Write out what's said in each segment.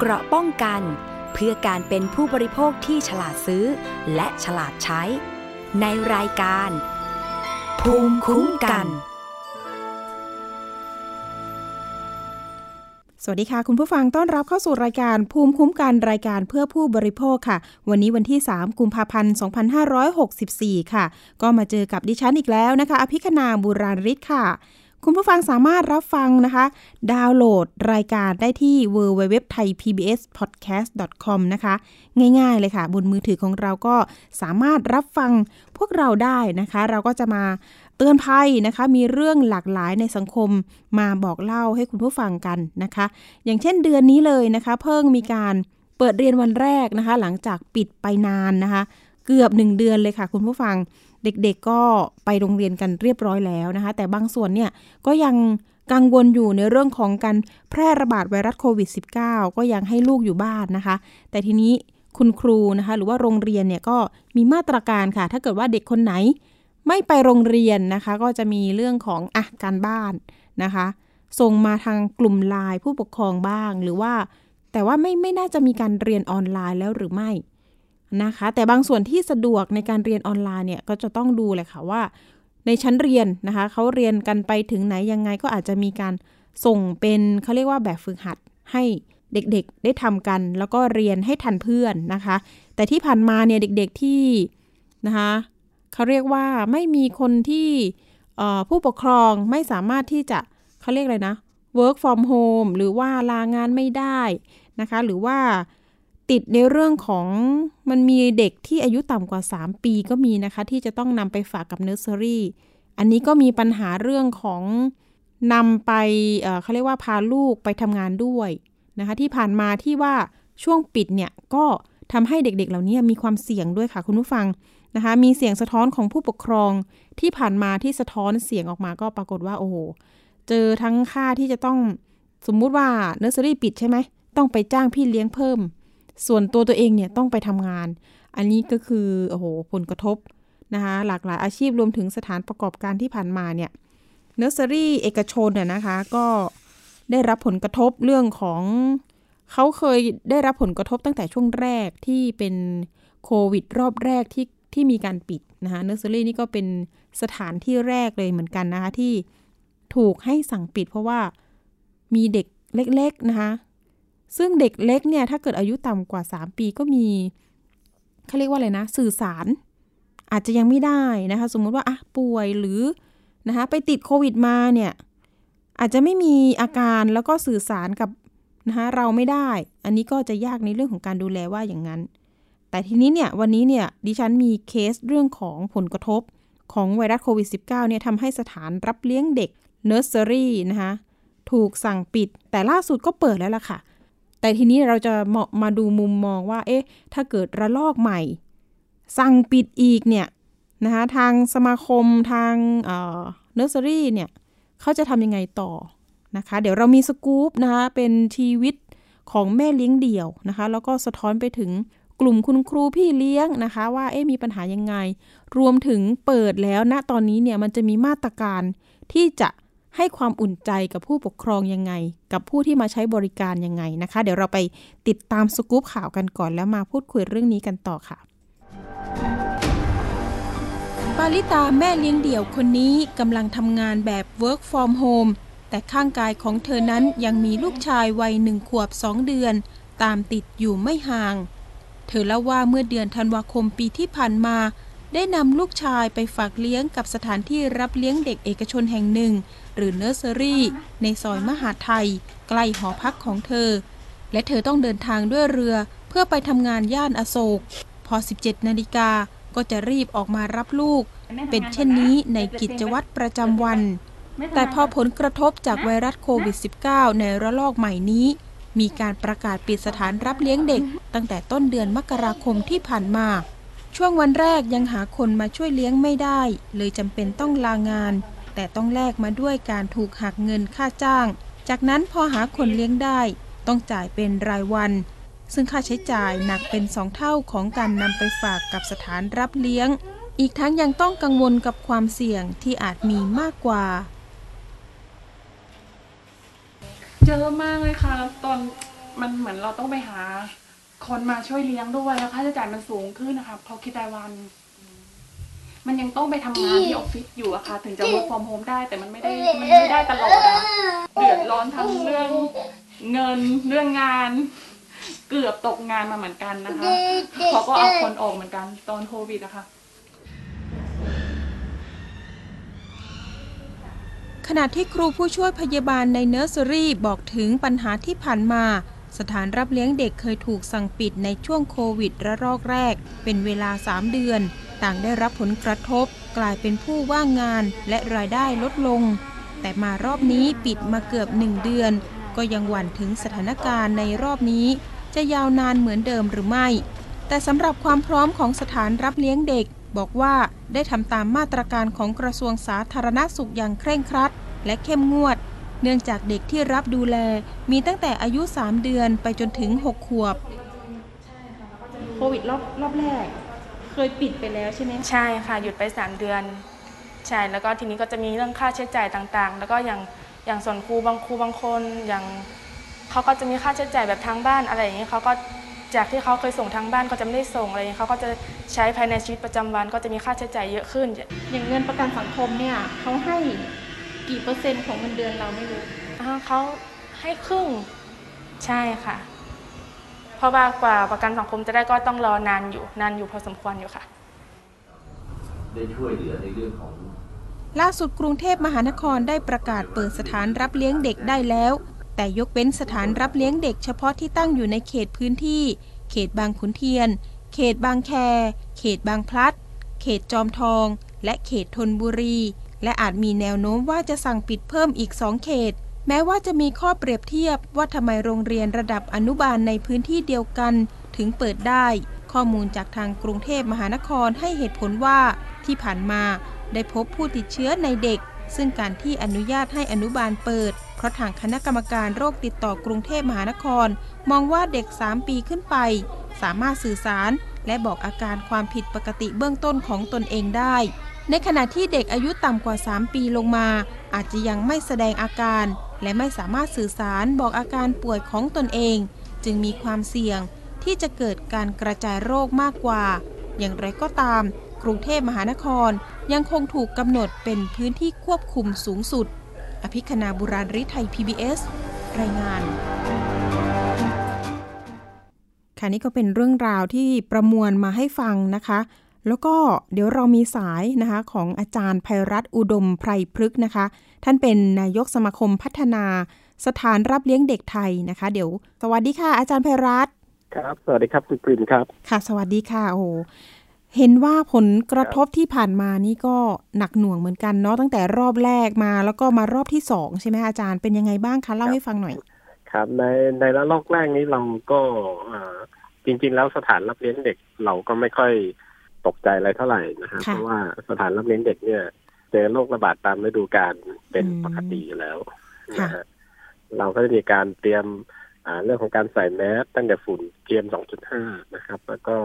เกราะป้องกัน เพื่อการเป็นผู้บริโภคที่ฉลาดซื้อ และฉลาดใช้ ในรายการ ภูมิคุ้มกัน สวัสดีค่ะ คุณผู้ฟังต้อนรับเข้าสู่รายการภูมิคุ้มกันรายการเพื่อผู้บริโภคค่ะ วันนี้วันที่ 3 กุมภาพันธ์ 2564 ค่ะ ก็มาเจอกับดิฉันอีกแล้วนะคะ อภิคณาบุราริศค่ะ คุณผู้ฟังสามารถรับฟังนะคะ ดาวน์โหลดรายการได้ที่ www thai pbs podcast com นะคะ ง่ายๆเลยค่ะ บนมือถือของเราก็สามารถรับฟังพวกเราได้นะคะ เราก็จะมาเตือนภัยนะคะ มีเรื่องหลากหลายในสังคมมาบอกเล่าให้คุณผู้ฟังกันนะคะ อย่างเช่นเดือนนี้เลยนะคะ เพิ่งมีการเปิดเรียนวันแรกนะคะ หลังจากปิดไปนานนะคะ เกือบหนึ่งเดือนเลยค่ะ คุณผู้ฟัง เด็กๆก็ไปโรงเรียนกันเรียบร้อยแล้วนะคะ แต่บางส่วนเนี่ยก็ยังกังวลอยู่ในเรื่องของการแพร่ระบาดไวรัสโควิด -19 ก็ยังให้ลูกอยู่บ้านนะคะ แต่ทีนี้คุณครูนะคะ หรือว่าโรงเรียนเนี่ยก็มีมาตรการค่ะ ถ้าเกิดว่าเด็กคนไหนไม่ไปโรงเรียนนะคะ ก็จะมีเรื่องของอะการบ้านนะคะ ส่งมาทางกลุ่มไลน์ผู้ปกครองบ้าง หรือว่า แต่ว่าไม่ไม่น่าจะมีการเรียนออนไลน์แล้วหรือไม่ นะคะ แต่บางส่วนที่สะดวกในการเรียนออนไลน์เนี่ยก็จะต้องดูเลยค่ะว่า ในชั้นเรียนนะคะเขาเรียนกันไปถึงไหนยังไงก็อาจจะมีการส่งเป็นเขาเรียกว่าแบบฝึกหัดให้เด็กๆ ได้ทำกัน แล้วก็เรียนให้ทันเพื่อนนะคะ แต่ที่ผ่านมาเนี่ยเด็กๆที่นะคะเขาเรียกว่าไม่มีคนที่ผู้ปกครองไม่สามารถที่จะเขาเรียกอะไรนะ work from home หรือว่าลางานไม่ได้นะคะ หรือว่า ติดในเรื่องของมันมีเด็กที่อายุต่ำกว่า 3 ปีก็มีนะคะ ที่จะต้องนำไปฝากกับเนอร์เซอรี่อันนี้ก็มีปัญหาเรื่องของนำไปเเขาเรียกว่าพาลูกไปทำงานด้วยนะคะ ที่ผ่านมาที่ว่าช่วงปิดเนี่ยก็ทำให้เด็กๆเหล่านี้มีความเสี่ยงด้วยค่ะคุณผู้ฟังนะคะ มีเสียงสะท้อนของผู้ปกครองที่ผ่านมาที่สะท้อนเสียงออกมาก็ปรากฏว่าโอ้โหเจอทั้งค่าที่จะต้องสมมุติว่าเนอร์เซอรี่ปิดใช่ไหมต้องไปจ้างพี่เลี้ยงเพิ่ม ส่วนตัวตัวเองเนี่ยต้องไปทำงาน อันนี้ก็คือโอ้โหผลกระทบนะคะหลากหลายอาชีพรวมถึงสถานประกอบการที่ผ่านมาเนี่ยเนอร์เซอรี่เอกชนเนี่ยนะคะก็ได้รับผลกระทบเรื่องของเขาเคยได้รับผลกระทบตั้งแต่ช่วงแรกที่เป็นโควิดรอบแรกที่ที่มีการปิดนะคะเนอร์เซอรี่นี่ก็เป็นสถานที่แรกเลยเหมือนกันนะคะที่ถูกให้สั่งปิดเพราะว่ามีเด็กเล็กๆนะคะ ซึ่งเด็กเล็กเนี่ยถ้าเกิดอายุต่ำกว่า 3 ปีก็มีเขาเรียกว่าอะไรนะ สื่อสารอาจจะยังไม่ได้นะคะ สมมุติว่าอะป่วยหรือนะคะไปติดโควิดมาเนี่ยอาจจะไม่มีอาการแล้วก็สื่อสารกับนะคะเราไม่ได้ อันนี้ก็จะยากในเรื่องของการดูแลว่าอย่างนั้น แต่ทีนี้เนี่ยวันนี้เนี่ยดิฉันมีเคสเรื่องของผลกระทบของไวรัสโควิด -19 เนี่ยทำให้สถานรับเลี้ยงเด็กเนอร์เซอรี่นะคะถูกสั่งปิด แต่ล่าสุดก็เปิดแล้วล่ะค่ะ แต่ทีนี้เราจะมามาดูมุมมองว่า เอ๊ะ ถ้าเกิดระลอกใหม่ สั่งปิดอีกเนี่ยนะคะทางสมาคมทางเนอร์เซอรี่เนี่ยเขาจะทำยังไงต่อนะคะ เดี๋ยวเรามีสกู๊ปนะคะ เป็นชีวิตของแม่เลี้ยงเดี่ยวนะคะ แล้วก็สะท้อนไปถึงกลุ่มคุณครูพี่เลี้ยงนะคะ ว่าเอ๊ะมีปัญหายังไง รวมถึงเปิดแล้วณนะตอนนี้เนี่ยมันจะมีมาตรการที่จะ ให้ความอุ่นใจกับผู้ปกครองยังไง กับผู้ที่มาใช้บริการยังไงนะคะ เดี๋ยวเราไปติดตามสกู๊ปข่าวกันก่อนแล้วมาพูดคุยเรื่องนี้กันต่อค่ะปาลิตาแม่เลี้ยงเดี่ยวคนนี้กำลังทำงานแบบ work from home แต่ข้างกายของเธอนั้นยังมีลูกชายวัยหนึ่งขวบสองเดือน ตามติดอยู่ไม่ห่าง เธอเล่าว่าเมื่อเดือนธันวาคมปีที่ผ่านมา ได้นำลูกชายไปฝากเลี้ยงกับสถานที่รับเลี้ยงเด็กเอกชนแห่งหนึ่ง หรือเนอร์เซอรี่ ในซอยมหาไทย ใกล้หอพักของเธอ และเธอต้องเดินทางด้วยเรือเพื่อไปทำงานย่านอโศก พอ 17 นาฬิกาก็จะรีบออกมารับลูก เป็นเช่นนี้ในกิจวัตรประจำวัน แต่พอผลกระทบจากไวรัสโควิด -19 ในระลอกใหม่นี้ มีการประกาศปิดสถานรับเลี้ยงเด็ก ตั้งแต่ต้นเดือนมกราคมที่ผ่านมา ช่วงวันแรกยังหาคนมาช่วยเลี้ยงไม่ได้ เลยจำเป็นต้องลางาน แต่ต้องแลกมาด้วยการถูกหักเงินค่าจ้าง จากนั้นพอหาคนเลี้ยงได้ ต้องจ่ายเป็นรายวัน ซึ่งค่าใช้จ่ายหนักเป็นสองเท่าของการนำไปฝากกับสถานรับเลี้ยง อีกทั้งยังต้องกังวลกับความเสี่ยงที่อาจมีมากกว่าเยอะมากเลยค่ะตอนมันเหมือนเราต้องไปหา คนมาช่วยเลี้ยงด้วยแล้วค่าใช้จ่ายมันสูงขึ้นนะคะเพราะคิดรายวัน มันยังต้องไปทำงานที่ออฟฟิศอยู่อะค่ะ ถึงจะ work from home ได้แต่มันไม่ได้มันไม่ได้ตลอดอะเดือดร้อนทั้งเรื่องเงินเรื่องงาน เกือบตกงานมาเหมือนกันนะคะเขาก็เอาคนออกเหมือนกันตอนโควิดอะค่ะขณะที่ครูผู้ช่วยพยาบาลในเนอร์เซอรี่บอกถึงปัญหาที่ผ่านมา สถานรับเลี้ยงเด็กเคยถูกสั่งปิดในช่วงโควิดระลอกแรก เป็นเวลา 3 เดือน ต่างได้รับผลกระทบ กลายเป็นผู้ว่างงานและรายได้ลดลง แต่มารอบนี้ปิดมาเกือบ1เดือน ก็ยังหวั่นถึงสถานการณ์ในรอบนี้ จะยาวนานเหมือนเดิมหรือไม่ แต่สำหรับความพร้อมของสถานรับเลี้ยงเด็ก บอกว่าได้ทำตามมาตรการของกระทรวงสาธารณสุขอย่างเคร่งครัด และเข้มงวด เนื่องจากเด็กที่รับดูแลมีตั้งแต่อายุ 3 เดือนไปจนถึง 6 ขวบโควิดรอบรอบแรก เคยปิดไปแล้วใช่ไหมใช่ค่ะหยุดไป 3 เดือน ใช่แล้วก็ทีนี้ก็จะมีเรื่องค่าใช้จ่ายต่างๆ แล้วก็อย่างอย่างส่วนครูบางครูบางคนอย่างเขาก็จะมีค่าใช้จ่ายแบบทางบ้านอะไรอย่างนี้เขาก็จากที่เขาเคยส่งทางบ้านก็จะไม่ได้ส่งอะไรอย่างนี้เขาก็จะใช้ภายในชีวิตประจำวัน ก็จะมีค่าใช้จ่ายเยอะขึ้น อย่างเงินประกันสังคมเนี่ยเขาให้กี่เปอร์เซ็นต์ของเงินเดือนเราไม่รู้อ่าเขาให้ครึ่งใช่ค่ะ เพราะว่ากว่าประกันสังคมจะได้ก็ต้องรอนานอยู่นานอยู่พอสมควรอยู่ค่ะ ได้ช่วยเหลือในเรื่องของ ล่าสุดกรุงเทพมหานครได้ประกาศเปิดสถานรับเลี้ยงเด็กได้แล้ว แต่ยกเว้นสถานรับเลี้ยงเด็กเฉพาะที่ตั้งอยู่ในเขตพื้นที่ เขตบางขุนเทียน เขตบางแค เขตบางพลัด เขตจอมทอง และเขตธนบุรี และอาจมีแนวโน้มว่าจะสั่งปิดเพิ่มอีก2เขต แม้ว่าจะมีข้อเปรียบเทียบว่าทำไมโรงเรียนระดับอนุบาลในพื้นที่เดียวกันถึงเปิดได้ ข้อมูลจากทางกรุงเทพมหานครให้เหตุผลว่าที่ผ่านมาได้พบผู้ติดเชื้อในเด็ก ซึ่งการที่อนุญาตให้อนุบาลเปิด เพราะทางคณะกรรมการโรคติดต่อกรุงเทพมหานคร มองว่าเด็ก 3 ปีขึ้นไป สามารถสื่อสาร และบอกอาการความผิดปกติเบื้องต้นของตนเองได้ ในขณะที่เด็กอายุต่ำกว่า 3 ปีลงมา อาจจะยังไม่แสดงอาการ และไม่สามารถสื่อสารบอกอาการป่วยของตนเอง จึงมีความเสี่ยงที่จะเกิดการกระจายโรคมากกว่า อย่างไรก็ตาม กรุงเทพมหานครยังคงถูกกำหนดเป็นพื้นที่ควบคุมสูงสุด อภิคณาบุราริไทย PBS รายงานค่ะนี่ก็เป็นเรื่องราวที่ประมวลมาให้ฟังนะคะ แล้วก็เดี๋ยวเรามีสายนะคะของอาจารย์ภัยรัตน์อุดมไพรพฤกษ์นะคะ ท่านเป็นนายกสมาคมพัฒนาสถานรับเลี้ยงเด็กไทยนะคะ เดี๋ยวสวัสดีค่ะอาจารย์ภัยรัตน์ครับ สวัสดีครับคุณปริมครับ ค่ะ สวัสดีค่ะ โอ้โหเห็นว่าผลกระทบที่ผ่านมานี่ก็หนักหน่วงเหมือนกันเนาะตั้งแต่รอบแรกมาแล้วก็มารอบที่สองใช่ไหมอาจารย์เป็นยังไงบ้างคะเล่าให้ฟังหน่อย ครับ ในในระลอกแรกนี้เราก็อ่าจริง ๆ แล้วสถานรับเลี้ยงเด็กเราก็ไม่ค่อย ตกใจอะไรเท่าไหร่นะฮะค่ะเพราะว่าสถานรับเลี้ยงเด็กเนี่ยเจอโรคระบาดตามฤดูกาลเป็นอืมปกติอยู่แล้วค่ะนะฮะเราก็จะมีการเตรียมอ่าเรื่องของการใส่แมสตั้งแต่ฝุ่นเกียม2.5นะครับ แล้วก็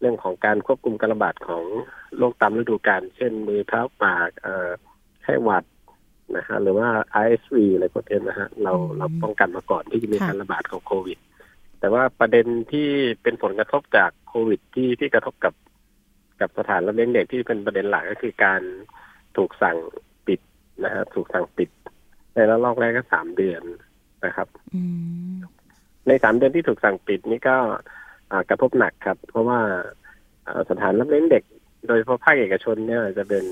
เรื่องของการควบคุมการระบาดของโรคตามฤดูกาลเช่นมือเท้าปากเอ่อไข้หวัดนะฮะหรือว่า ISV อะไรพวกนี้นะฮะเราอืมเราป้องกันมาก่อนที่จะมีค่ะการระบาดของโควิด แต่ว่าประเด็นที่เป็นผลกระทบจากโควิดที่ที่กระทบกับ กับสถานรับเลี้ยงเด็กที่เป็นประเด็นหลักก็คือการถูกสั่งปิดนะฮะถูกสั่งปิด ในระลอกแรกก็สามเดือนนะครับอืมในสามเดือนที่ถูกสั่งปิดนี่ก็อ่ากระทบหนักครับ เพราะว่าอ่าสถานรับเลี้ยงเด็ก โดยเฉพาะภาคเอกชนเนี่ยจะเป็น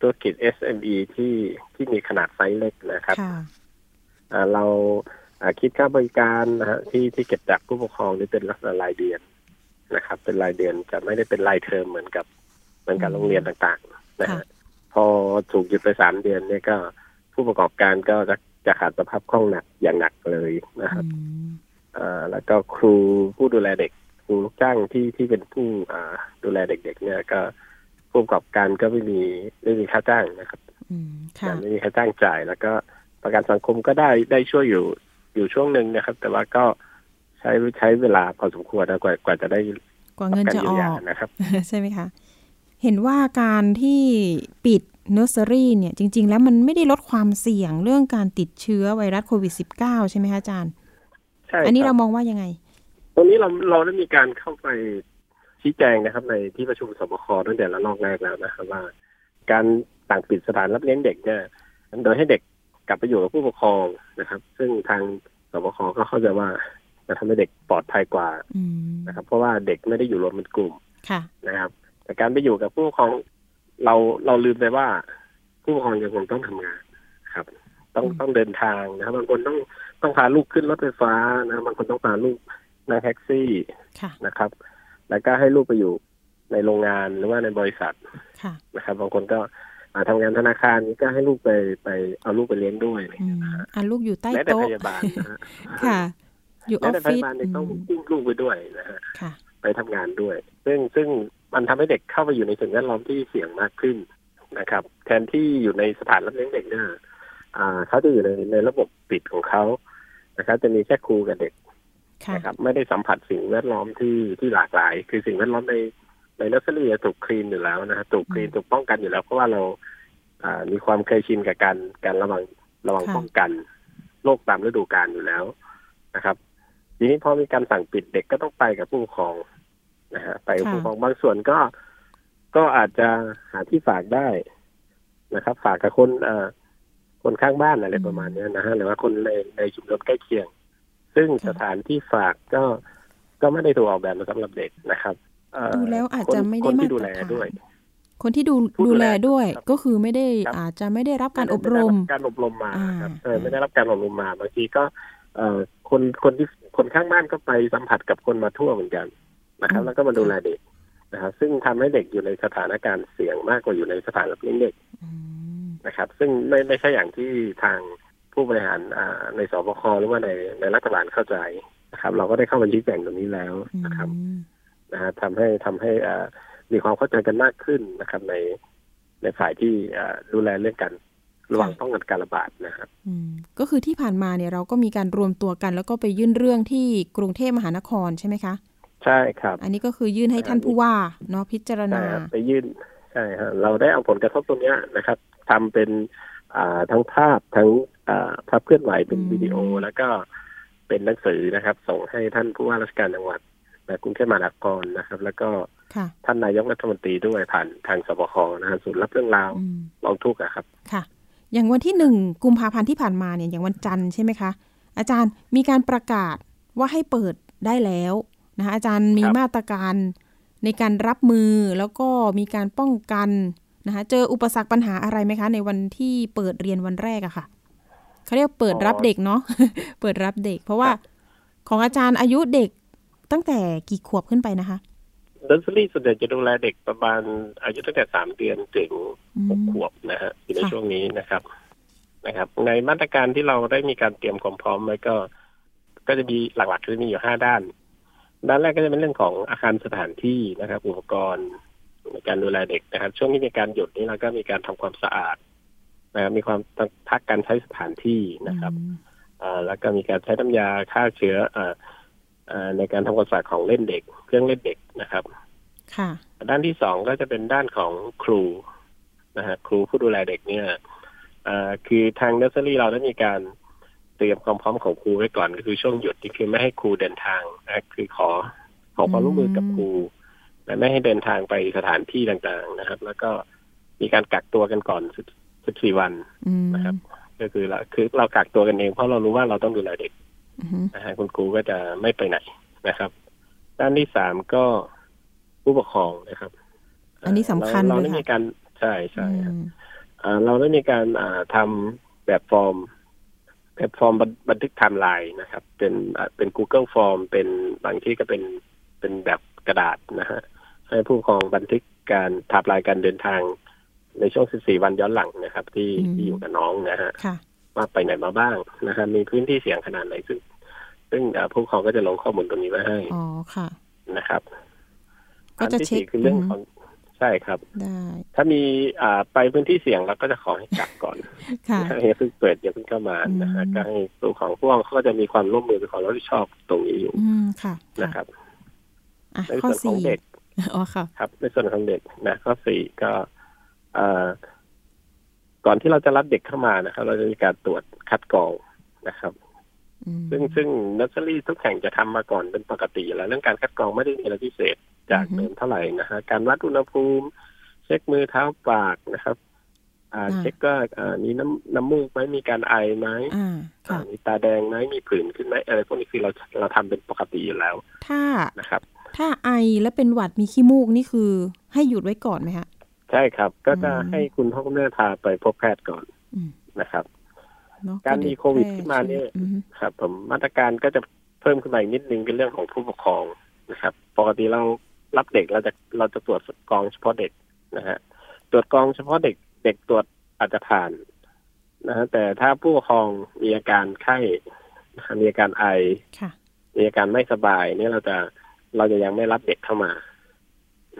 ธุรกิจ SME ที่ที่มีขนาดไซส์เล็กนะครับค่ะอ่าเราอ่าคิดค่าบริการนะฮะที่ที่เก็บจากผู้ปกครองนี่เป็นลักษณะรายเดือน นะครับ เป็นรายเดือนจะไม่ได้เป็นรายเทอมเหมือนกับเหมือนกับอืมโรงเรียนต่างๆนะค่ะฮะพอถูกหยุดไปสามเดือนเนี่ยก็ผู้ประกอบการก็จะจะขาดสภาพคล่องหนักอย่างหนักเลยนะครับอืมอ่าแล้วก็ครูผู้ดูแลเด็กครูลูกจ้างที่ที่เป็นผู้อ่าดูแลเด็ก ๆ เนี่ยก็ผู้ประกอบการก็ไม่มีไม่มีค่าจ้างนะครับอืมค่ะไม่มีค่าจ้างจ่าย แล้วก็ประกันสังคมก็ได้ได้ช่วยอยู่อยู่ช่วงหนึ่งนะครับ แต่ว่าก็ใช้ใช้เวลาพอสมควรนะกว่ากว่าจะได้กว่าเงินรับจะการอเยียวยาอกนะครับ ใช่ไหมคะ เห็นว่าการที่ปิดเนอร์เซอรี่เนี่ย จริง ๆ แล้วมันไม่ได้ลดความเสี่ยงเรื่องการติดเชื้อไวรัสโควิด -19 ใช่ไหมคะอาจารย์ ใช่ช่อันนี้คเราบมองว่ายังไง ตรงนี้เราเราได้มีการเข้าไปชี้แจงนะครับ ในที่ประชุมสบคตั้งแต่ละรอบแรกแล้วนะครับว่า การต่างปิดสถานรับเลี้ยงเด็กเนี่ยโดยให้เด็กกลับไปอยู่กับผู้ปกครองนะครับ ซึ่งทางสบคก็เข้าใจว่า จะทำให้เด็กปลอดภัยกว่าอืมนะครับ เพราะว่าเด็กไม่ได้อยู่รวมเป็นกลุ่มค่ะนะครับ แต่การไปอยู่กับผู้ปกครองเราเราลืมไปว่า ผู้ปกครองยังคงต้องทำงานครับ ต้องอืมต้องเดินทางนะครับบางคนต้องต้องพาลูกขึ้นรถไฟฟ้านะบางคนต้องพาลูกนั่งแท็กซี่ค่ะนะครับ แล้วก็ให้ลูกไปอยู่ในโรงงานหรือว่าในบริษัทค่ะนะครับ บางคนก็อ่าทำงานธนาคารก็ให้ลูกไปไปเอาลูกไปเลี้ยงด้วยอะไรอืเงี้ยมนะฮะอะลูกอยู่ใต้แม้แต่โต๊ะพยาบาลนะฮะค่ะ อยู่อแม้อฟแต่พฟิศยาบาลเนี่ยต้องอืมอุ้มลูกไปด้วยนะฮะค่ะไปทำงานด้วย ซึ่งซึ่งมันทำให้เด็กเข้าไปอยู่ในสิ่งแวดล้อมที่เสี่ยงมากขึ้นนะครับ แทนที่อยู่ในสถานรับเลี้ยงเด็กเนี่ยอ่าเขาจะอยู่ในในระบบปิดของเขานะครับจะมีแค่ครูกับเด็กค่ะนะครับไม่ได้สัมผัสสิ่งแวดล้อมที่ที่หลากหลาย คือสิ่งแวดล้อมในในนัสเซอรี่ถูกคลีนอยู่แล้วนะฮะถูกคลีนถูกป้องกันอยู่แล้วเพราะว่าเราอ่ามีความเคยชินกับการการระวังระวังค่ะป้องกันโรคตามฤดูกาลอยู่แล้วนะครับ ทีนี้พอมีการสั่งปิดเด็กก็ต้องไปกับผู้ปกครองนะฮะไปกับผู้ปกครองบางส่วนก็ก็อาจจะหาที่ฝากได้นะครับ ฝากกับคนเอ่อคนข้างบ้านอะไรประมาณเนี้ยนะฮะหรือว่าคนในในชุมชนใกล้เคียง ซึ่งสถานที่ฝากก็ก็ไม่ได้ถูกออกแบบมาสำหรับเด็กนะครับเอ่อดูแล้วอาจจะคนไม่คได้นมาที่ตดูรแลฐานด้วย คนที่ดูผู้ดูดูแลแลด้วยครับก็คือไม่ได้ครับอาจจะไม่ได้รับการอบไม่รได้มการอบรมมาอ่าครับเออไม่ได้รับการอบรมมาบางทีก็เอ่อคนคนที่ คนข้างบ้านก็ไปสัมผัสกับคนมาทั่วเหมือนกันนะครับอืมแล้วก็มาดูแลเด็กนะครับซึ่งทำให้เด็กอยู่ในสถานการณ์เสี่ยงมากกว่าอยู่ในสถานรับเลี้ยงเด็กอืมนะครับ ซึ่งไม่ไม่ใช่อย่างที่ทางผู้บริหารอ่าในสบคหรือว่าในในรัฐบาลเข้าใจนะครับ เราก็ได้เข้ามาชี้แจงตรงนี้แล้วนะครับอืมนะฮะทำให้ทำให้อ่ามีความเข้าใจกันมากขึ้นนะครับ ในในฝ่ายที่อ่าดูแลเรื่องการ ระวังป้องกันการระบาดนะครับอืมก็คือที่ผ่านมาเนี่ยเราก็มีการรวมตัวกัน แล้วก็ไปยื่นเรื่องที่กรุงเทพมหานครใช่ไหมคะ ใช่ครับ อันนี้ก็คือยื่นให้ท่านผู้ว่าเนาะพิจารใช่ณาครับไปยื่นใช่ครับเราได้เอาผลกระทบตรงเนี้ยนะครับทำเป็นอ่าทั้งภาพทั้งอ่าภาพเคลื่อนไหวเป็นอืมวิดีโอ แล้วก็เป็นหนังสือนะครับ ส่งให้ท่านผู้ว่าราชการจังหวัดและกรุงเทพมหานครนะครับ แล้วก็ค่ะท่านนายกรัฐมนตรีด้วยผ่านทางสบคนะฮะศูนย์รับเรื่องราวอืมร้องทุกข์อะครับ ค่ะ อย่างวันที่หนึ่งกุมภาพันธ์ที่ผ่านมาเนี่ยอย่างวันจันทร์ใช่ไหมคะ อาจารย์มีการประกาศว่าให้เปิดได้แล้วนะคะอาจารย์มีมาตรการในการรับมือแล้วก็มีการป้องกันนะคะเจออุปสรรคปัญหาอะไรไหมคะ ในวันที่เปิดเรียนวันแรกอะค่ะเขาเรียกเปิดรับเด็กเนาะเปิดรับเด็ก เพราะว่าของอาจารย์อายุเด็กตั้งแต่กี่ขวบขึ้นไปนะคะ เดนซรี่ส่วนใหญ่จะดูแลเด็กประมาณอายุตั้งแต่สามเดือนถึงอืมหกขวบนะฮะอยู่ในค่ะช่วงนี้นะครับ นะครับ ในมาตรการที่เราได้มีการเตรียมความพร้อมไว้ก็ ก็จะมีหลักๆก็จะมีอยู่ห้าด้าน ด้านแรกก็จะเป็นเรื่องของอาคารสถานที่นะครับ อุปกรณ์ในการดูแลเด็กนะครับ ช่วงที่มีการหยุดนี้เราก็มีการทำความสะอาดนะครับมีความพักการใช้สถานที่นะครับอืมอ่าแล้วก็มีการใช้น้ำยาฆ่าเชื้ออ่าอ่า ในการทำความสะอาดของเล่นเด็ก เครื่องเล่นเด็กนะครับค่ะด้านที่สองก็จะเป็นด้านของครูนะฮะครูผู้ดูแลเด็กเนี่ยอ่าคือทางเนอร์เซอรี่เราได้มีการเตรียมความพร้อมของครูไว้ก่อน ก็คือช่วงหยุดที่คือไม่ให้ครูเดินทางนะคือขอขอความร่วมมือกับครูและไม่ให้เดินทางไปสถานที่ต่างๆนะครับ แล้วก็มีการกักตัวกันก่อน14วันอืมนะครับ ก็คือเราคือเรากักตัวกันเองเพราะเรารู้ว่าเราต้องดูแลเด็กอืม นะฮะคุณครูก็จะไม่ไปไหนนะครับ ด้านที่สามก็ผู้ปกครองนะครับ อันนี้สำคัญเราเลได้ยมีค่ะการใช่ใช่ครับอืมอ่าเราได้มีการอ่าทำแบบฟอร์มแบบฟอร์มบันบันทึกไทม์ไลน์นะครับ เป็นอ่าเป็น Google Form เป็นบางที่ก็เป็นเป็นแบบกระดาษนะฮะให้ผู้ปกครองบันทึกการไทม์ไลน์การเดินทางในช่วง 14 วันย้อนหลังนะครับ ที่อืมที่อยู่กับน้องนะฮะค่ะ ว่าไปไหนมาบ้างนะครับมีพื้นที่เสี่ยงขนาดไหนซึ่ง ซึ่งอ่าผู้ปกครองก็จะลงข้อมูลตรงนี้ไว้ให้อ๋อค่ะนะครับ ก็จะอันที่เช็คสี่คือเรื่องอืมของใช่ครับได้ถ้ามีอ่าไปพื้นที่เสี่ยงเราก็จะขอให้กักก่อนค่ะอย่าเพิ่งเปิดอย่าเพิ่งเข้ามานะฮะอืมก็ให้ผู้ของพวกเขาก็จะมีความร่วมมือเป็นของรับผิดชอบตรงนี้อยู่ อืมค่ะนะครับอะในข้อส่วนของสี่เด็กอ๋อค่ะ ครับ ในส่วนของเด็กนะข้อสี่ก็เอ่อ ก่อนที่เราจะรับเด็กเข้ามานะครับ เราจะมีการตรวจคัดกรองนะครับอืมซึ่งซึ่งเนอร์เซอรี่ทุกแห่งจะทำมาก่อนเป็นปกติอยู่แล้วเรื่องการคัดกรองไม่ได้มีอะไรพิเศษจากเดิมเท่าไหร่นะฮะการวัดอุณหภูมิ เช็คมือเท้าปากนะครับอ่าอ่าเช็คก็อ่ามีน้ำน้ำมูกไหมมีการไอไหมอ่าค่ะอ่ามีตาแดงไหมมีผื่นขึ้นไหมอะไรพวกนี้คือเราเราทำเป็นปกติอยู่แล้ว ถ้านะครับ ถ้าไอแล้วเป็นหวัดมีขี้มูกนี่คือ ให้หยุดไว้ก่อนไหมคะ ใช่ครับ ก็จะอืมให้คุณพ่อคุณแม่พาไปพบแพทย์ก่อนอืมนะครับเนาะการมีเดี๋ยโควิดแพร่ขึ้นมาเนี่ยอืมครับ ผมมาตรการก็จะเพิ่มขึ้นมาอีกนิดนึงเป็นเรื่องของผู้ปกครองนะครับปกติเรารับเด็กเราจะเราจะตรวจกรองเฉพาะเด็กนะฮะตรวจกรองเฉพาะเด็ก เด็กตรวจอาจจะผ่านนะฮะแต่ถ้าผู้ปกครองมีอาการไข้มีอาการไอค่ะมีอาการไม่สบายเนี่ยเราจะเราจะยังไม่รับเด็กเข้ามา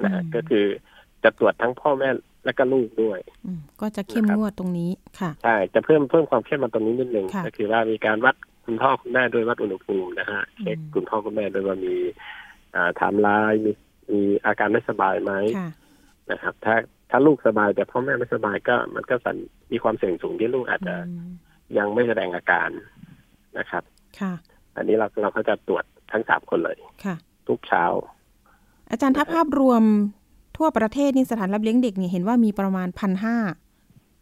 นะฮะอืมก็คือ จะตรวจทั้งพ่อแม่และก็ลูกด้วยอืมก็จะเข้มนะครับงวดตรงนี้ค่ะใช่จะเพิ่มเพิ่มความเข้มมาตรงนี้นิดนึงค่ะก็คือว่ามีการวัดคุณพ่อคุณแม่ด้วยวัดอุณหภูมินะฮะเช็คอืมคุณพ่อคุณแม่ด้วยว่ามีอ่าไทม์ไลน์มีมีอาการไม่สบายไหมค่ะนะครับ ถ้าถ้าลูกสบายแต่พ่อแม่ไม่สบายก็ มันก็สันมีความเสี่ยงสูงที่ลูกอาจจะอืมยังไม่แสดงอาการนะครับ ค่ะ อันนี้เราเราก็จะตรวจทั้งสามคนเลย ค่ะ ทุกเช้า อาจารย์ถ้าภาพรวม ทั่วประเทศนี่สถานรับเลี้ยงเด็กเนี่ยเห็นว่ามีประมาณพันห้า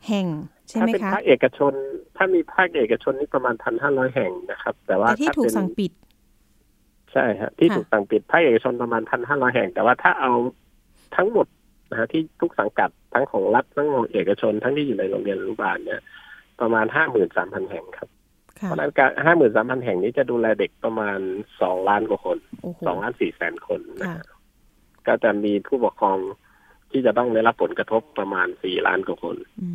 แห่งใช่ถ้าไหมเป็นคะภาคเอกชน ถ้ามีภาคเอกชนนี่ประมาณพันห้าร้อยแห่งนะครับ แต่ว่าแต่ที่ถ้าถูกเป็นสั่งปิด ใช่ฮะที่ค่ะถูกสั่งปิดภาคเอกชนประมาณพันห้าร้อยแห่ง แต่ว่าถ้าเอาทั้งหมดนะฮะที่ทุกสังกัดทั้งของรัฐทั้งของเอกชน ทั้งที่อยู่ในโรงเรียนอนุบาลเนี่ย ประมาณห้าหมื่นสามพันแห่งครับเพค่ะราะฉะนั้นการห้าหมื่นสามพันแห่งนี้จะดูแลเด็กประมาณสองล้านกว่าคนโอ้โหสองล้านสี่แสนคนนะค่ะฮะ ก็จะมีผู้ปกครองที่จะต้องได้รับผลกระทบประมาณสี่ล้านกว่าคนอื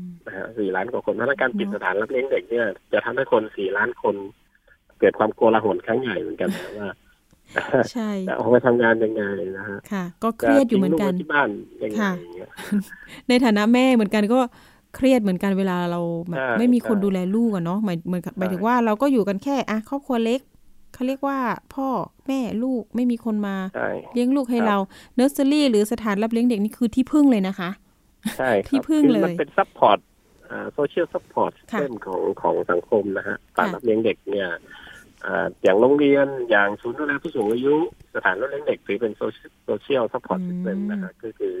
มนะฮะสี่ล้านกว่าคนเพราะฉะนั้นการปิดเนอะสถานรับเลี้ยงเด็กเนี่ย จะทำให้คนสี่ล้านคน เกิดความโกลาหลครั้งใหญ่เหมือนกันนะว่าใช่จะออกไปทำงานยังไงนะฮะค่ะ ก็เครียดอยู่เหมือนกันจะทิ้งลูไว้ที่บ้านยังไงค่ะอย่างเงี้ยในฐานะแม่เหมือนกันก็เครียดเหมือนกันเวลาเราแบบใช่ไม่มีคนใช่ดูแลลูกอะเนาะหมายเหมือนกับใช่หมายถึงว่าเราก็อยู่กันแค่อะครอบครัวเล็ก เขาเรียกว่าพ่อแม่ลูกไม่มีคนมาใช่เลี้ยงลูกให้ครับเราเนอร์เซอรี่หรือสถานรับเลี้ยงเด็กนี่คือที่พึ่งเลยนะคะ ใช่ครับที่พึ่งคือเลยมันเป็น support อ่า social support ค่ะเส้นของของสังคมนะฮะค่ะการรับเลี้ยงเด็กเนี่ยอ่าอย่างโรงเรียนอย่างศูนย์ดูแลผู้สูงอายุ สถานรับเลี้ยงเด็กถือเป็น social support system นะฮะก็คือ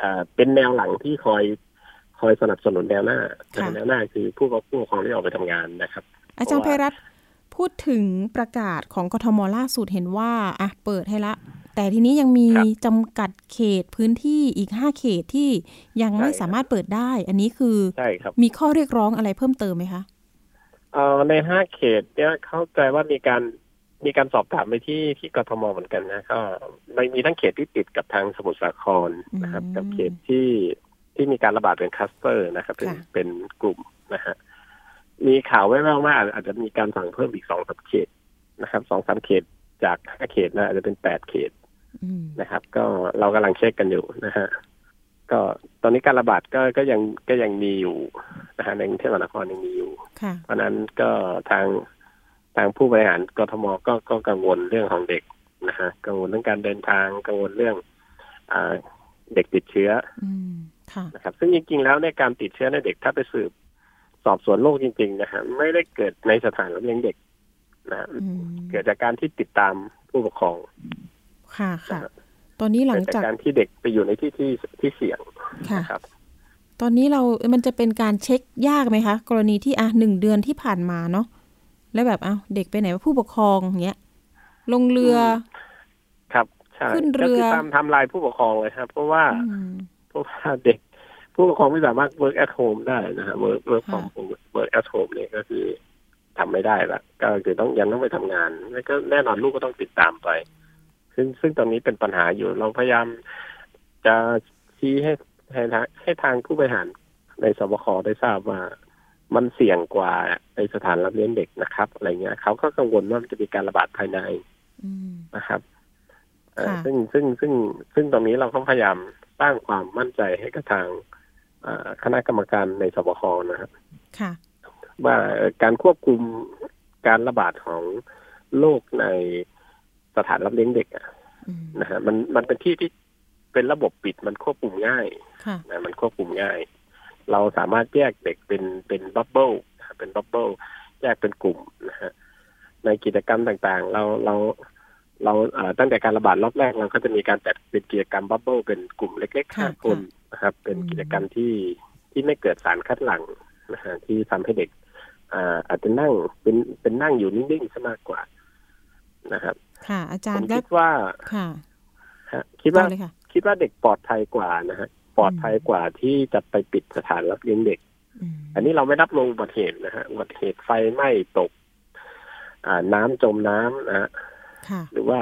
อ่าเป็นแนวหลังที่คอยคอยสนับสนุนแนวหน้าค่ะแนวหน้าคือผู้ปกผู้ปกครองที่ออกไปทำงานนะครับ อาจารย์เพไพราะว่ารัตน์ พูดถึงประกาศของกทมล่าสุดเห็นว่าอะเปิดให้ละ แต่ทีนี้ยังมีครับจำกัดเขตพื้นที่อีกห้าเขตที่ยังไม่ใช่ครับสามารถเปิดได้ อันนี้คือใช่ครับมีข้อเรียกร้องอะไรเพิ่มเติมไหมคะเอ่อในห้าเขตเนี่ยเข้าใจว่ามีการมีการสอบถามไปที่ที่กทมเหมือนกันนะก็ไม่มีทั้งเขตที่ติดกับทางสมุทรสาครนะครับอืมกับเขตที่ที่มีการระบาดเป็นคลัสเตอร์นะครับ เป็นค่ะเป็นกลุ่มนะฮะ มีข่าวแว่วๆว่าอาจจะมีการสั่งเพิ่มอีกสองสามเขตนะครับสองสามเขตจากห้าเขตนะอาจจะเป็นแปดเขตอืมนะครับ ก็เรากำลังเช็คกันอยู่นะฮะก็ตอนนี้การระบาดก็ก็ยังก็ยังมีอยู่นะฮะในกรุงเทพมหานครยังมีอยู่ค่ะเพราะฉะนั้นก็ทางทางผู้บริหารกทมก็ก็กังวลเรื่องของเด็กนะฮะกังวลเรื่องการเดินทางกังวลเรื่องอาเด็กติดเชื้ออืมค่ะนะครับ ซึ่งจริงๆแล้วในยการติดเชื้อในเด็กถ้าไปสืบ สอบสวนโรคจริงๆนะฮะไม่ได้เกิดในสถานรับเลี้ยงเด็กนะฮะอืมเกิดจากการที่ติดตามผู้ปกครอง ค่ะค่ะ ตอนนี้หลัเกิงดจากจากการที่เด็กไปอยู่ในที่ที่ที่เสี่ยงค่ะนะครับ ตอนนี้เรา มันจะเป็นการเช็คยากไหมคะ กรณีที่อะหนึ่งเดือนที่ผ่านมาเนาะแล้วแบบอ้าวเด็กไปไหนวะผู้ปกครองอย่างเงี้ยลงเรือ ครับใช่ขึ้นเรือก็คือตามไทำลายผู้ปกครองเลยครับ เพราะว่าอืมเพราะว่าเด็ก ผู้ปกครองไม่สามารถ work at home ได้นะฮะ work work ค่ะ from home work at home เนี่ยก็คือทำไม่ได้ละก็คือต้องยังต้องไปทำงานแล้วก็แน่นอนลูกก็ต้องติดตามไป ซึ่งซึ่งตรงนี้เป็นปัญหาอยู่เราพยายามจะชี้ให้ให้ทางให้ทางผู้บริหารในสบคได้ทราบว่ามันเสี่ยงกว่าในสถานรับเลี้ยงเด็กนะครับอะไรเงี้ยเขาก็กังวลว่ามันจะมีการระบาดภายในอืมนะครับเอ่อค่ะซึ่งซึ่งซึ่งซึ่งตรงนี้เราก็พยายามสร้างความมั่นใจให้กับทางเอ่อ คณะกรรมการในสบคนะครับค่ะว่าเอ่อการควบคุมการระบาดของโรคในสถานรับเลี้ยงเด็กอะอืมนะฮะมันมันเป็นที่ที่เป็นระบบปิดมันควบคุมง่ายค่ะนะมันควบคุมง่าย เราสามารถแยกเด็กเป็นเป็น bubble เป็น bubble แยกเป็นกลุ่มนะฮะในกิจกรรมต่างๆ เราเราเราเอ่อตั้งแต่การระบาดรอบแรกเราก็จะมีการจัดเป็นกิจกรรม bubble เป็นกลุ่มเล็กๆค่ะห้าคน นะครับ เป็นอืมกิจกรรมที่ที่ไม่เกิดสารคัดหลั่งนะฮะที่ทำให้เด็กอ่าอาจจะนั่งเป็นเป็นนั่งอยู่นิ่งๆซะมากกว่านะครับ ค่ะ อาจาผรมย์แล้คิวดว่าค่ะฮะคิดต่ว่าอเลยค่ะคิดว่าเด็กปลอดภัยกว่านะฮะปลอดภัยกว่าที่จะไปปิดสถานรับเลี้ยงเด็กอืมอันนี้เราไม่นับลงอุบัติเหตุนะฮะอุบัติเหตุไฟไหม้ตก อ่าน้ำจมน้ำนะฮะค่ะหรือว่า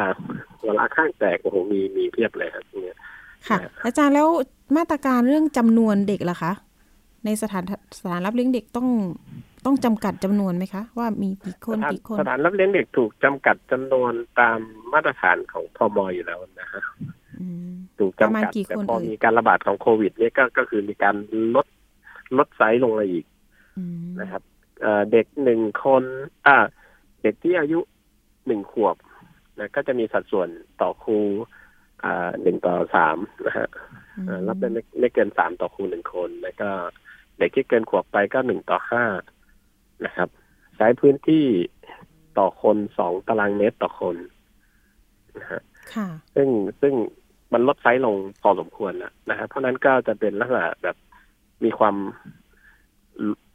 เวลาข้างแตกโอ้โหมีมีเพียบเลยครับเนี่ย ค่ะ อาจารย์แล้วมาตรการเรื่องจำนวนเด็กล่ะคะ ในสถานสถานรับเลี้ยงเด็กต้องต้องจำกัดจำนวนไหมคะ ว่ามีกี่คนสถานกี่คนสถานรับเลี้ยงเด็กถูกจำกัดจำนวนตามมาตรฐานของพมอยู่แล้วนะฮะอืมถูกประมาจำณกัดกี่แต่คนพอเอ่ยมีการระบาดของโควิด เนี่ยก็ก็คือมีการลดลดไซส์ลงมาอีกอืมนะครับเอ่อเด็กหนึ่งคน อ่า เด็กที่อายุหนึ่งขวบนะก็จะมีสัดส่วนต่อครูอ่า หนึ่งต่อสามนะฮะเอ่อรับได้ไม่ไม่เกินสามต่อครูหนึ่งคน แล้วก็เด็กที่เกินขวบไปก็หนึ่งต่อห้านะครับ ใช้พื้นที่ต่อคนสองตารางเมตรต่อคนนะฮะค่ะซึ่งซึ่งมันลดไซส์ลงพอสมควรแล้วนะครับเพราะฉะนั้นก็จะเป็นลักษณะแบบมีความ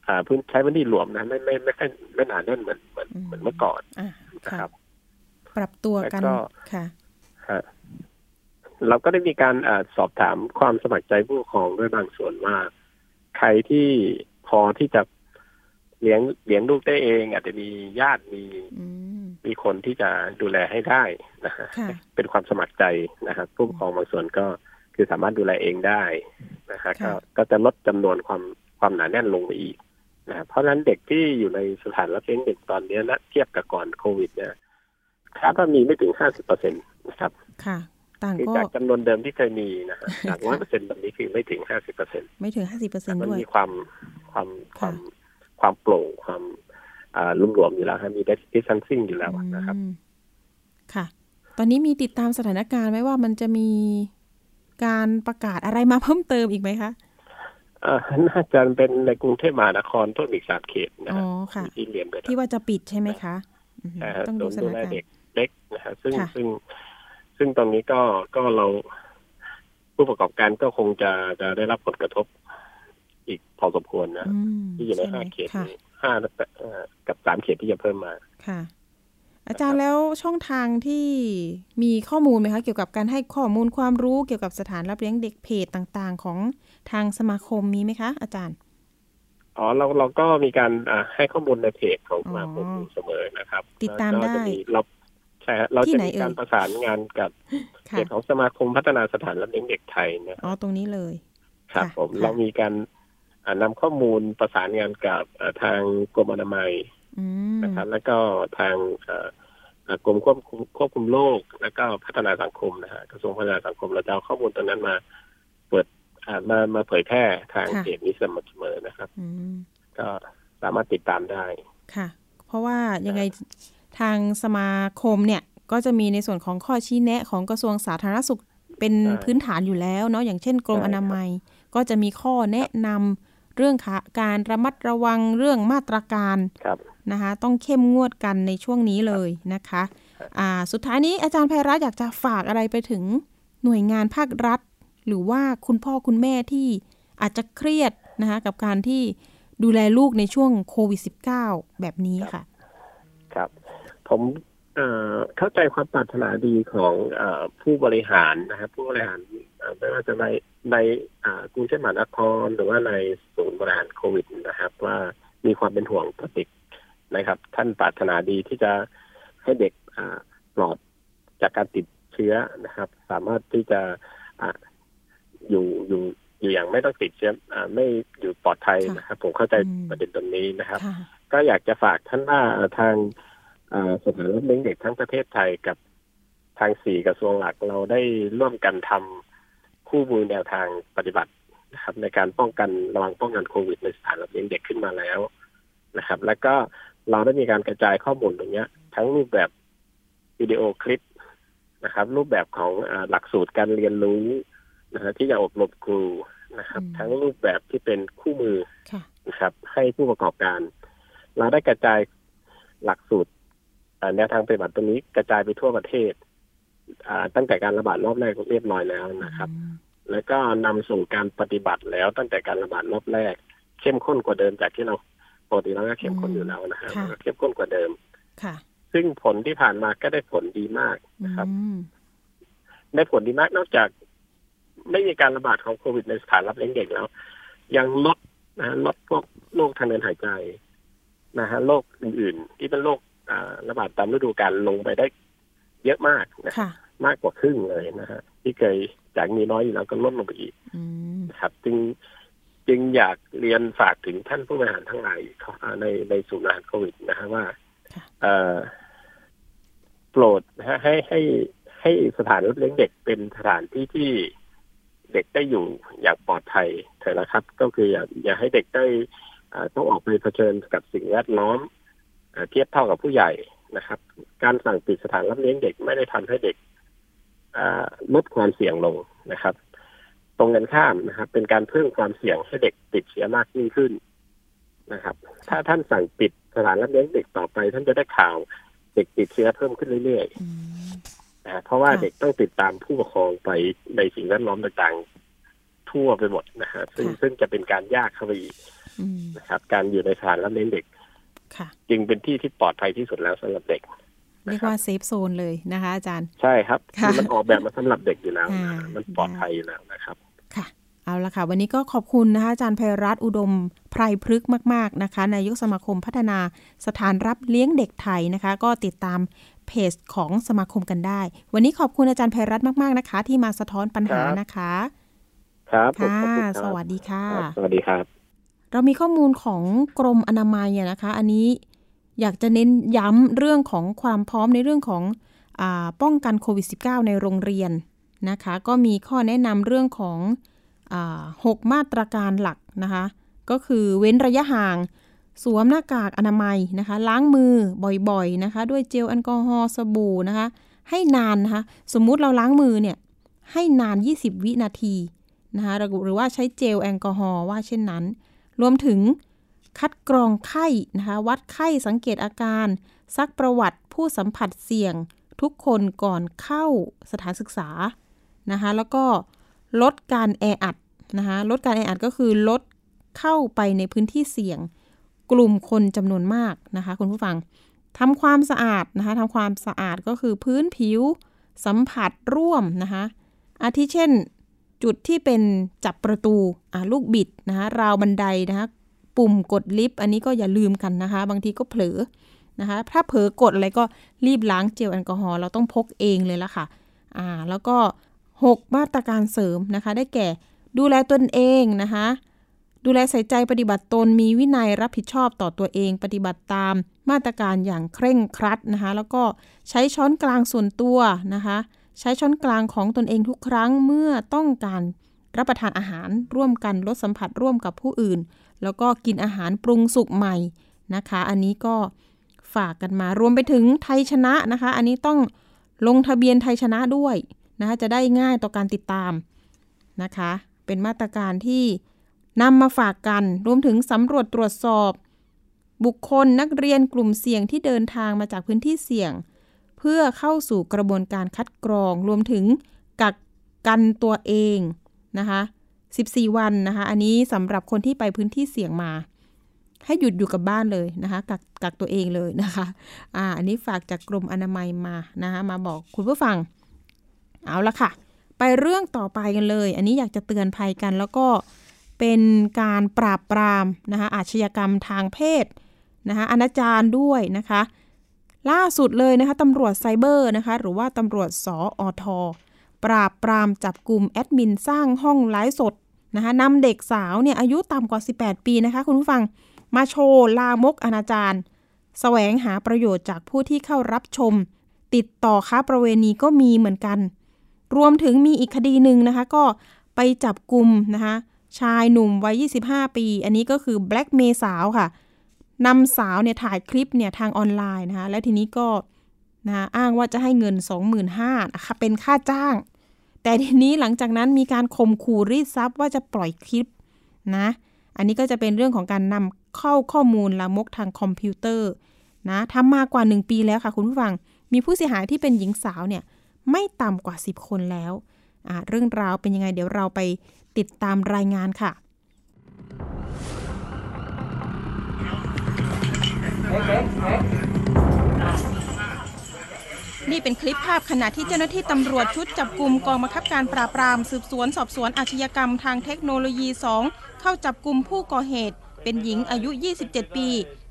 อ่าพื้นใช้พื้นที่หลวมนะ ไม่ไม่ไม่ไม่ไม่หนาแน่นเหมือนเหมือนอืมเหมือนเมื่อก่อนอะนะค่ะครับ ปรับตัวกันแล้วก็ค่ะฮะ เราก็ได้มีการอาสอบถามความสมัครใจผู้ปกครองด้วยบางส่วนว่า ใครที่พอที่จะเลี้ยงเลี้ยงลูกได้เอง อาจจะมีญาติมีอืมมีคนที่จะดูแลให้ได้นะฮะค่ะเป็นความสมัครใจนะครับผู้ปกครองบางส่วนก็คือสามารถดูแลเองได้นะฮะค่ะก็ก็จะลดจำนวนความความหนาแน่นลงไปอีกนะเพราะฉะนั้นเด็กที่อยู่ในสถานรับเลี้ยงเด็กตอนนี้นะเทียบกับก่อนโควิดเนี่ยคาดว่ามีไม่ถึงห้าสิบเปอร์เซ็นตนะครับ ค่ะ ต่างคือก็จากจำนวนเดิมที่เคยมีนะฮะจากร้อยเปอร์เซ็นต์แบบนี้คือไม่ถึงห้าสิบเปอร์เซ็นต์ไม่ถึงห้าสิบเปอร์เซ็นมันด้วยมีความความคค่ะวามความโปร่งความอ่าลุ่มหลวมอยู่แล้วฮะมี distancing อยู่แล้วนะครับอืมค่ะ ตอนนี้มีติดตามสถานการณ์ไหมว่ามันจะมีการประกาศอะไรมาเพิ่มเติมอีกไหมคะเอ่อน่าจะเป็นในกรุงเทพมหานครทั่วอีกสามเขตนะอ๋อฮะค่ะที่เรียนไปแล้วที่ว่าจะปิดใช่ไหมคะอือฮึนะฮะต้องโดดูยสดูถานแลการเด็กณ์เล็กนะฮะซึ่งค่ะซึ่ง ซึ่งตรงนี้ก็ก็เราผู้ประกอบการก็คงจะจะได้รับผลกระทบอีกพอสมควรนะอืมที่อยู่ในช่ไมห้าเขตค่ะนี้ห้าเอ่อกับสามเขตที่จะเพิ่มมาค่ะอาจารย์แล้วช่องทางที่มีข้อมูลไหมคะเกี่ยวกับการให้ข้อมูลความรู้เกี่ยวกับสถานรับเลี้ยงเด็กเพจต่างๆ ของทางสมาคมมีไหมคะ อาจารย์อ๋อเราเราก็มีการอ่าให้ข้อมูลในเพจของสมาคมอ๋ออยู่เสมอนะครับ ติดตามแล้วก็ได้จะมีเรา ใช่ฮะเราที่จะไหนมีการเอ่ยประสานงานกับเพค่ะจของสมาคมพัฒนาสถานรับเลี้ยงเด็กไทยนะอ๋อตรงนี้เลย ครับค่ะผมค่ะเรามีการอ่านำข้อมูลประสานงานกับเอ่อทางกรมอนามัยอืมนะครับ แล้วก็ทางเอ่อเอ่อกรมควบคุมควบคุมโรคแล้วก็พัฒนาสังคมนะฮะกระทรวงพัฒนาสังคมเราจะเอาข้อมูลตรงนั้นมา เปิดอ่ามามาเผยแพร่ทางเพจนี้เสมอเสมอนะครับอืมก็สามารถติดตามได้ค่ะ เพราะว่ายังไง ทางสมาคมเนี่ยก็จะมีในส่วนของข้อชี้แนะของกระทรวงสาธารณสุขเป็นใช่พื้นฐานอยู่แล้วเนาะอย่างเช่นกรมใช่อนามัย ก็จะมีข้อแนะนำเรื่องค่ะการระมัดระวังเรื่องมาตรการครับนะคะต้องเข้มงวดกันในช่วงนี้เลยนะคะอ่าสุดท้ายนี้อาจารย์ไพรัตน์อยากจะฝากอะไรไปถึงหน่วยงานภาครัฐ หรือว่าคุณพ่อคุณแม่ที่อาจจะเครียดนะคะกับการที่ดูแลลูกในช่วงโควิด -19 แบบนี้ค่ะครับ ผมเอ่อเข้าใจความปรารถนาดีของเออผู้บริหารนะครับผู้บริหารเอ่อไม่ว่าจะในในอ่ากรุงเทพมหานครหรือว่าในศูนย์บริหารโควิดนะครับ ว่ามีความเป็นห่วงต่อเด็กนะครับ ท่านปรารถนาดีที่จะให้เด็กอ่าปลอดจากการติดเชื้อนะครับ สามารถที่จะอ่าอยู่อยู่อยู่อย่างไม่ต้องติดเชื้ออ่าไม่อยู่ปลอดภัยค่ะนะครับ ผมเข้าใจอืมประเด็นตรงนี้นะครับค่ะก็อยากจะฝากท่านว่าทาง เอ่อสถานรับเลี้ยงเด็กทั้งประเทศไทยกับทางสี่กระทรวงหลักเราได้ร่วมกันทำคู่มือแนวทางปฏิบัตินะครับ ในการป้องกันระวังป้องกันโควิดในสถานรับเลี้ยงเด็กขึ้นมาแล้วนะครับ แล้วก็เราได้มีการกระจายข้อมูลตรงเนี้ยทั้งรูปแบบวิดีโอคลิปนะครับ รูปแบบของอาหลักสูตรการเรียนรู้นะฮะที่จะอบรมครูนะครับอืมทั้งรูปแบบที่เป็นคู่มือค่ะนะครับ ให้ผู้ประกอบการ เราได้กระจายหลักสูตร แนวทางปฏิบัติตัวนี้กระจายไปทั่วประเทศตั้งแต่การระบาดรอบแรกเรียบร้อยแล้วนะครับ แล้วก็นำสู่การปฏิบัติแล้วตั้งแต่การระบาดรอบแรก เข้มข้นกว่าเดิมจากที่เราปกติเราก็เข้มข้นอยู่แล้วนะฮะเข้มข้นกว่าเดิมค่ะ ซึ่งผลที่ผ่านมาก็ได้ผลดีมากนะครับได้ผลดีมากนอกจาก ไม่มีการระบาดของโควิดในสถานรับเลี้ยงเด็กแล้ว ยังลดนะลดพวกโรคทางเดินหายใจนะฮะโรคอื่นๆ ที่เป็นโรค ระบาดตามฤดูกาลลงไปได้เยอะมากนะมากกว่าครึ่งเลยนะฮะที่เคยจากมีน้อยอยู่แล้วก็ลดลงไปอีกนะครับ จึงจึงอยากเรียนฝากถึงท่านผู้บริหารทั้งหลายในในศูนย์อาหารโควิดนะฮะว่าเออโปรดนะฮะให้ให้ให้สถานรับเลี้ยงเด็กเป็นสถานที่ที่เด็กได้อยู่อย่างปลอดภัยเถอะนะครับ ก็คืออย่าอย่าให้เด็กได้ต้องออกไปเผชิญกับสิ่งแวดล้อม เทียบเท่ากับผู้ใหญ่นะครับ การสั่งปิดสถานรับเลี้ยงเด็กไม่ได้ทำให้เด็กลดความเสี่ยงลงนะครับ ตรงกันข้ามนะครับ เป็นการเพิ่มความเสี่ยงให้เด็กติดเชื้อมากยิ่งขึ้นนะครับ ถ้าท่านสั่งปิดสถานรับเลี้ยงเด็กต่อไป ท่านจะได้ข่าวเด็กติดเชื้อเพิ่มขึ้นเรื่อยๆนะเพราะว่าเด็กต้องติดตามผู้ปกครองไปในสิ่งแวดล้อมต่างๆ ทั่วไปหมดนะฮะซึ่งซึ่งจะเป็นการยากเข้าไปนะครับ การอยู่ในสถานรับเลี้ยงเด็ก จึงเป็นที่ที่ปลอดภัยที่สุดแล้วสำหรับเด็กเรียกว่าเซฟโซนเลยนะคะ อาจารย์ ใช่ครับ มันออกแบบมาสำหรับเด็กอยู่แล้วมันปลอดภัยอยู่แล้วนะครับ ค่ะ เอาละค่ะ วันนี้ก็ขอบคุณนะคะอาจารย์ไพรัตอุดมไพรพฤกษ์มาก ๆ นะคะนายกสมาคมพัฒนาสถานรับเลี้ยงเด็กไทยนะคะ ก็ติดตามเพจของสมาคมกันได้ วันนี้ขอบคุณอาจารย์ไพรัตมาก ๆ นะคะ ที่มาสะท้อนปัญหานะคะ ครับค่ะสวัสดีค่ะ สวัสดีครับ เรามีข้อมูลของกรมอนามัยนะคะ อันนี้อยากจะเน้นย้ำเรื่องของความพร้อมในเรื่องของอป้องกันโควิด -19 ในโรงเรียนนะคะ ก็มีข้อแนะนำเรื่องของหกมาตรการหลักนะคะ ก็คือเว้นระยะห่าง สวมหน้ากากอนามัยนะคะ ล้างมือบ่อยๆนะคะ ด้วยเจลแอลกอฮอล์สบู่นะคะ ให้นานนะคะ สมมุติเราล้างมือเนี่ยให้นาน 20 วินาทีนะคะหรือว่าใช้เจลแอลกอฮอล์ว่าเช่นนั้น รวมถึงคัดกรองไข้นะคะ วัดไข้สังเกตอาการ ซักประวัติผู้สัมผัสเสี่ยงทุกคนก่อนเข้าสถานศึกษานะคะ แล้วก็ลดการแออัดนะคะ ลดการแออัดก็คือลดเข้าไปในพื้นที่เสี่ยง กลุ่มคนจำนวนมากนะคะ คุณผู้ฟังทำความสะอาดนะคะทำความสะอาดก็คือพื้นผิวสัมผัสร่วมนะคะอาทิเช่น จุดที่เป็นจับประตูลูกบิดนะคะราวบันไดนะคะปุ่มกดลิฟต์อันนี้ก็อย่าลืมกันนะคะ บางทีก็เผลอนะคะถ้าเผลอกดอะไรก็รีบล้างเจลแอลกอฮอล์เราต้องพกเองเลยละค่ะอ่าแล้วก็ 6 มาตรการเสริมนะคะ ได้แก่ดูแลตนเองนะคะดูแลใส่ใจปฏิบัติตนมีวินัยรับผิดชอบต่อตัวเอง ปฏิบัติตามมาตรการอย่างเคร่งครัดนะคะ แล้วก็ใช้ช้อนกลางส่วนตัวนะคะ ใช้ช้อนกลางของตนเองทุกครั้งเมื่อต้องการรับประทานอาหารร่วมกันลดสัมผัสร่วมกับผู้อื่น แล้วก็กินอาหารปรุงสุกใหม่นะคะ อันนี้ก็ฝากกันมารวมไปถึงไทยชนะนะคะ อันนี้ต้องลงทะเบียนไทยชนะด้วยนะคะจะได้ง่ายต่อการติดตามนะคะ เป็นมาตรการที่นำมาฝากกันรวมถึงสำรวจตรวจสอบ บุคคลนักเรียนกลุ่มเสี่ยงที่เดินทางมาจากพื้นที่เสี่ยง เพื่อเข้าสู่กระบวนการคัดกรองรวมถึงกักกันตัวเองนะคะ14 วันนะคะ อันนี้สำหรับคนที่ไปพื้นที่เสี่ยงมา ให้หยุดอยู่กับบ้านเลยนะคะกักกักตัวเองเลยนะคะอ่าอันนี้ฝากจากกรมอนามัยมานะคะมาบอกคุณผู้ฟัง เอาละค่ะ ไปเรื่องต่อไปกันเลย อันนี้อยากจะเตือนภัยกันแล้วก็เป็นการปราบปรามนะคะอาชญากรรมทางเพศนะคะอนาจารด้วยนะคะ ล่าสุดเลยนะคะตำรวจไซเบอร์นะคะ หรือว่าตำรวจสออทปราบปรามจับกลุ่มแอดมินสร้างห้องไลฟ์สดนะคะนำเด็กสาวเนี่ยอายุต่ำกว่า 18 ปีนะคะ คุณผู้ฟังมาโชว์ลามกอนาจารแสวงหาประโยชน์จากผู้ที่เข้ารับชม ติดต่อค้าประเวณีก็มีเหมือนกัน รวมถึงมีอีกคดีหนึ่งนะคะ ก็ไปจับกลุ่มนะคะชายหนุ่มวัย 25 ปี อันนี้ก็คือแบล็กเมสาวค่ะ นำสาวเนี่ยถ่ายคลิปเนี่ยทางออนไลน์นะคะ และทีนี้ก็นะอ้างว่าจะให้เงิน 25,000นะคะเป็นค่าจ้าง แต่ทีนี้หลังจากนั้นมีการข่มขู่รีดทรัพย์ว่าจะปล่อยคลิปนะ อันนี้ก็จะเป็นเรื่องของการนำเข้าข้อมูลลามกทางคอมพิวเตอร์นะทำมากกว่า 1 ปีแล้วค่ะคุณผู้ฟัง มีผู้เสียหายที่เป็นหญิงสาวเนี่ยไม่ต่ำกว่า 10 คนแล้วเรื่องราวเป็นยังไงเดี๋ยวเราไปติดตามรายงานค่ะ นี่เป็นคลิปภาพขณะที่เจ้าหน้าที่ตำรวจชุดจับกลุ่มกองบังคับการปราบปราม สืบสวนสอบสวนอาชญากรรมทางเทคโนโลยี 2 เข้าจับกลุ่มผู้ก่อเหตุ เป็นหญิงอายุ 27 ปี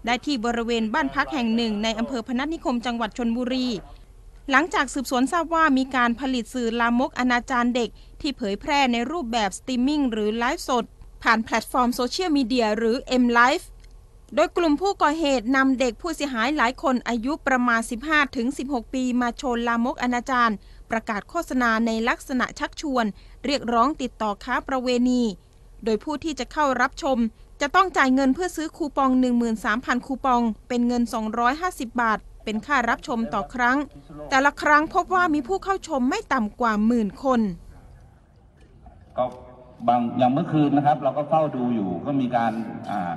ได้ที่บริเวณบ้านพักแห่งหนึ่ง ในอำเภอพนัสนิคมจังหวัดชลบุรี หลังจากสืบสวนทราบว่ามีการผลิตสื่อลามกอนาจารเด็ก ที่เผยแพร่ในรูปแบบสตรีมมิ่งหรือไลฟ์สด ผ่านแพลตฟอร์มโซเชียลมีเดียหรือ M Live โดยกลุ่มผู้ก่อเหตุนำเด็กผู้เสียหายหลายคนอายุประมาณ 15-16 ปีมาโชว์ลามกอนาจารประกาศโฆษณาในลักษณะชักชวน เรียกร้องติดต่อค้าประเวณี โดยผู้ที่จะเข้ารับชม จะต้องจ่ายเงินเพื่อซื้อคูปอง 13,000 คูปอง เป็นเงิน 250 บาท เป็นค่ารับชมต่อครั้ง แต่ละครั้งพบว่ามีผู้เข้าชมไม่ต่ำกว่าหมื่นคนก็บางอย่างเมื่อคืนนะครับ เราก็เฝ้าดูอยู่ก็มีการอ่า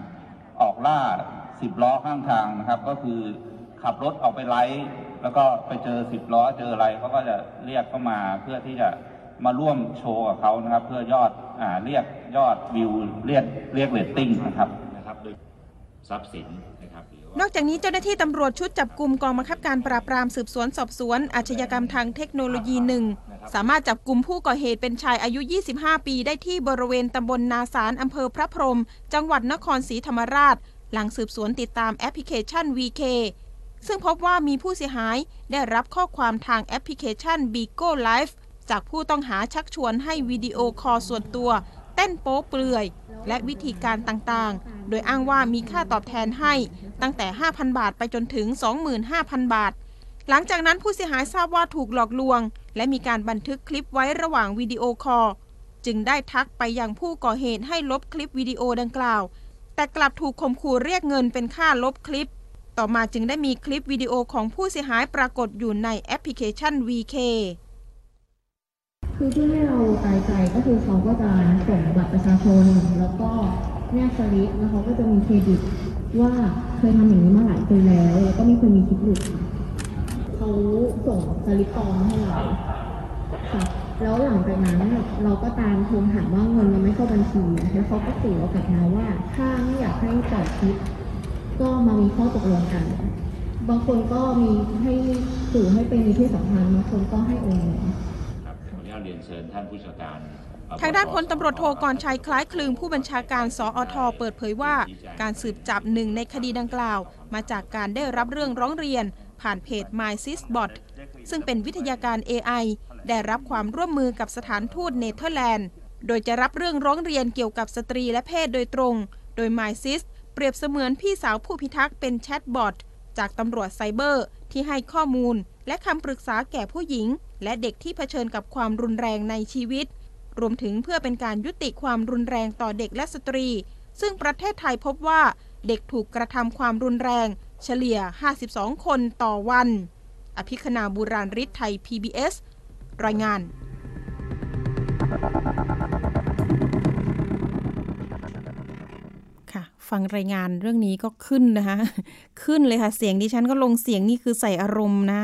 ออกล่าสิบล้อข้างทางนะครับ ก็คือขับรถออกไปไล่แล้วก็ไปเจอสิบล้อเจออะไรเขาก็จะเรียกเข้ามาเพื่อที่จะมาร่วมโชว์กับเขานะครับ เพื่อยอดอ่าเรียกยอดวิวเรียกเรียกเรตติ้งนะครับนะครับโดยทรัพย์สิน นะครับนอกจากนี้เจ้าหน้าที่ตำรวจชุดจับกลุ่มกองบังคับการปราบปรามสืบสวนสอบสวน อาชญากรรมทางเทคโนโลยีหนึ่งสามารถจับกลุ่มผู้ก่อเหตุเป็นชายอายุ 25 ปีได้ที่บริเวณตำบลนาสารอำเภอพระพรหมจังหวัดนครศรีธรรมราช หลังสืบสวนติดตามแอปพลิเคชัน VK ซึ่งพบว่ามีผู้เสียหายได้รับข้อความทางแอปพลิเคชัน Bigo Live จากผู้ต้องหาชักชวนให้วิดีโอคอลส่วนตัว เต้นโป๊เปลือย และวิธีการต่างๆ โดยอ้างว่ามีค่าตอบแทนให้ตั้งแต่ 5,000 บาทไปจนถึง 25,000 บาท หลังจากนั้นผู้เสียหายทราบว่าถูกหลอกลวง และมีการบันทึกคลิปไว้ระหว่างวิดีโอคอลจึงได้ทักไปยังผู้ก่อเหตุให้ลบคลิปวิดีโอดังกล่าว แต่กลับถูกข่มขู่เรียกเงินเป็นค่าลบคลิป ต่อมาจึงได้มีคลิปวิดีโอของผู้เสียหายปรากฏอยู่ในแอปพลิเคชัน VK คือที่ให้เราตายใจก็คือเขาก็จะส่งบัตรประชาชนแล้วก็แนบสลิปแล้วเขาก็จะมีเครดิตว่าเคยทำอย่างนี้มาหลายปีแล้ว แล้วก็ไม่เคยมีคลิปหลุดเขาส่งสลิปปลอมให้เราค่ะแล้วหลังจากนั้นเราก็ตามทวงถามว่าเงินยังไม่เข้าบัญชีแล้วเขาก็ขู่เรากลับมาว่า ถ้าไม่อยากให้จ่ายคลิปก็มามีข้อตกลงกัน บางคนก็มีให้ขู่อให้เป็นมีเพศสัมพันธ์บางคนก็ให้โอนเงิน เรียนเชิญท่านผู้จัดการทางด้านพลตำรวจโทกรชัยคล้ายคลึงผู้บัญชาการสออทเปิดเผยว่า การสืบจับหนึ่งในคดีดังกล่าว มาจากการได้รับเรื่องร้องเรียน ผ่านเพจ MySysBot ซึ่งเป็นวิทยาการ AI ได้รับความร่วมมือกับสถานทูตเนเธอร์แลนด์ โดยจะรับเรื่องร้องเรียนเกี่ยวกับสตรีและเพศโดยตรง โดย MySis เปรียบเสมือนพี่สาวผู้พิทักษ์เป็นแชทบอทจากตำรวจไซเบอร์ ที่ให้ข้อมูล และคำปรึกษาแก่ผู้หญิง และเด็กที่เผชิญกับความรุนแรงในชีวิต รวมถึงเพื่อเป็นการยุติความรุนแรงต่อเด็กและสตรี ซึ่งประเทศไทยพบว่าเด็กถูกกระทำความรุนแรง เฉลี่ย 52 คนต่อวัน อภิคณาบุราริศไทย PBS รายงานค่ะฟังรายงานเรื่องนี้ก็ขึ้นนะคะ ขึ้นเลยค่ะ เสียงดิฉันก็ลงเสียงนี่คือใส่อารมณ์นะ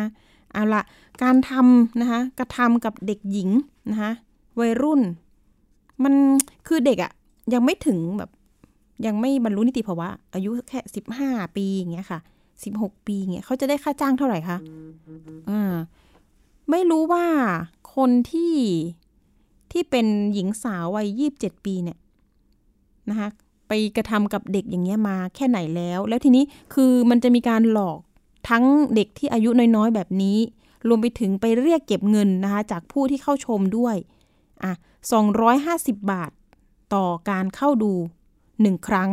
เอาละการทำนะคะกระทำกับเด็กหญิงนะคะวัยรุ่น มันคือเด็กอะยังไม่ถึงแบบยังไม่บรรลุนิติภาวะ อายุแค่สิบห้าปีอย่างเงี้ยค่ะสิบหกปีเงี้ยเขาจะได้ค่าจ้างเท่าไหร่คะอ่าไม่รู้ว่าคนที่ที่เป็นหญิงสาววัยยี่บเจ็ดปีเนี่ยนะคะไปกระทำกับเด็กอย่างเงี้ยมาแค่ไหนแล้ว แล้วทีนี้คือมันจะมีการหลอก ทั้งเด็กที่อายุน้อยๆ แบบนี้ รวมไปถึงไปเรียกเก็บเงินนะคะจากผู้ที่เข้าชมด้วยอะ250 บาทต่อการเข้าดู 1 ครั้ง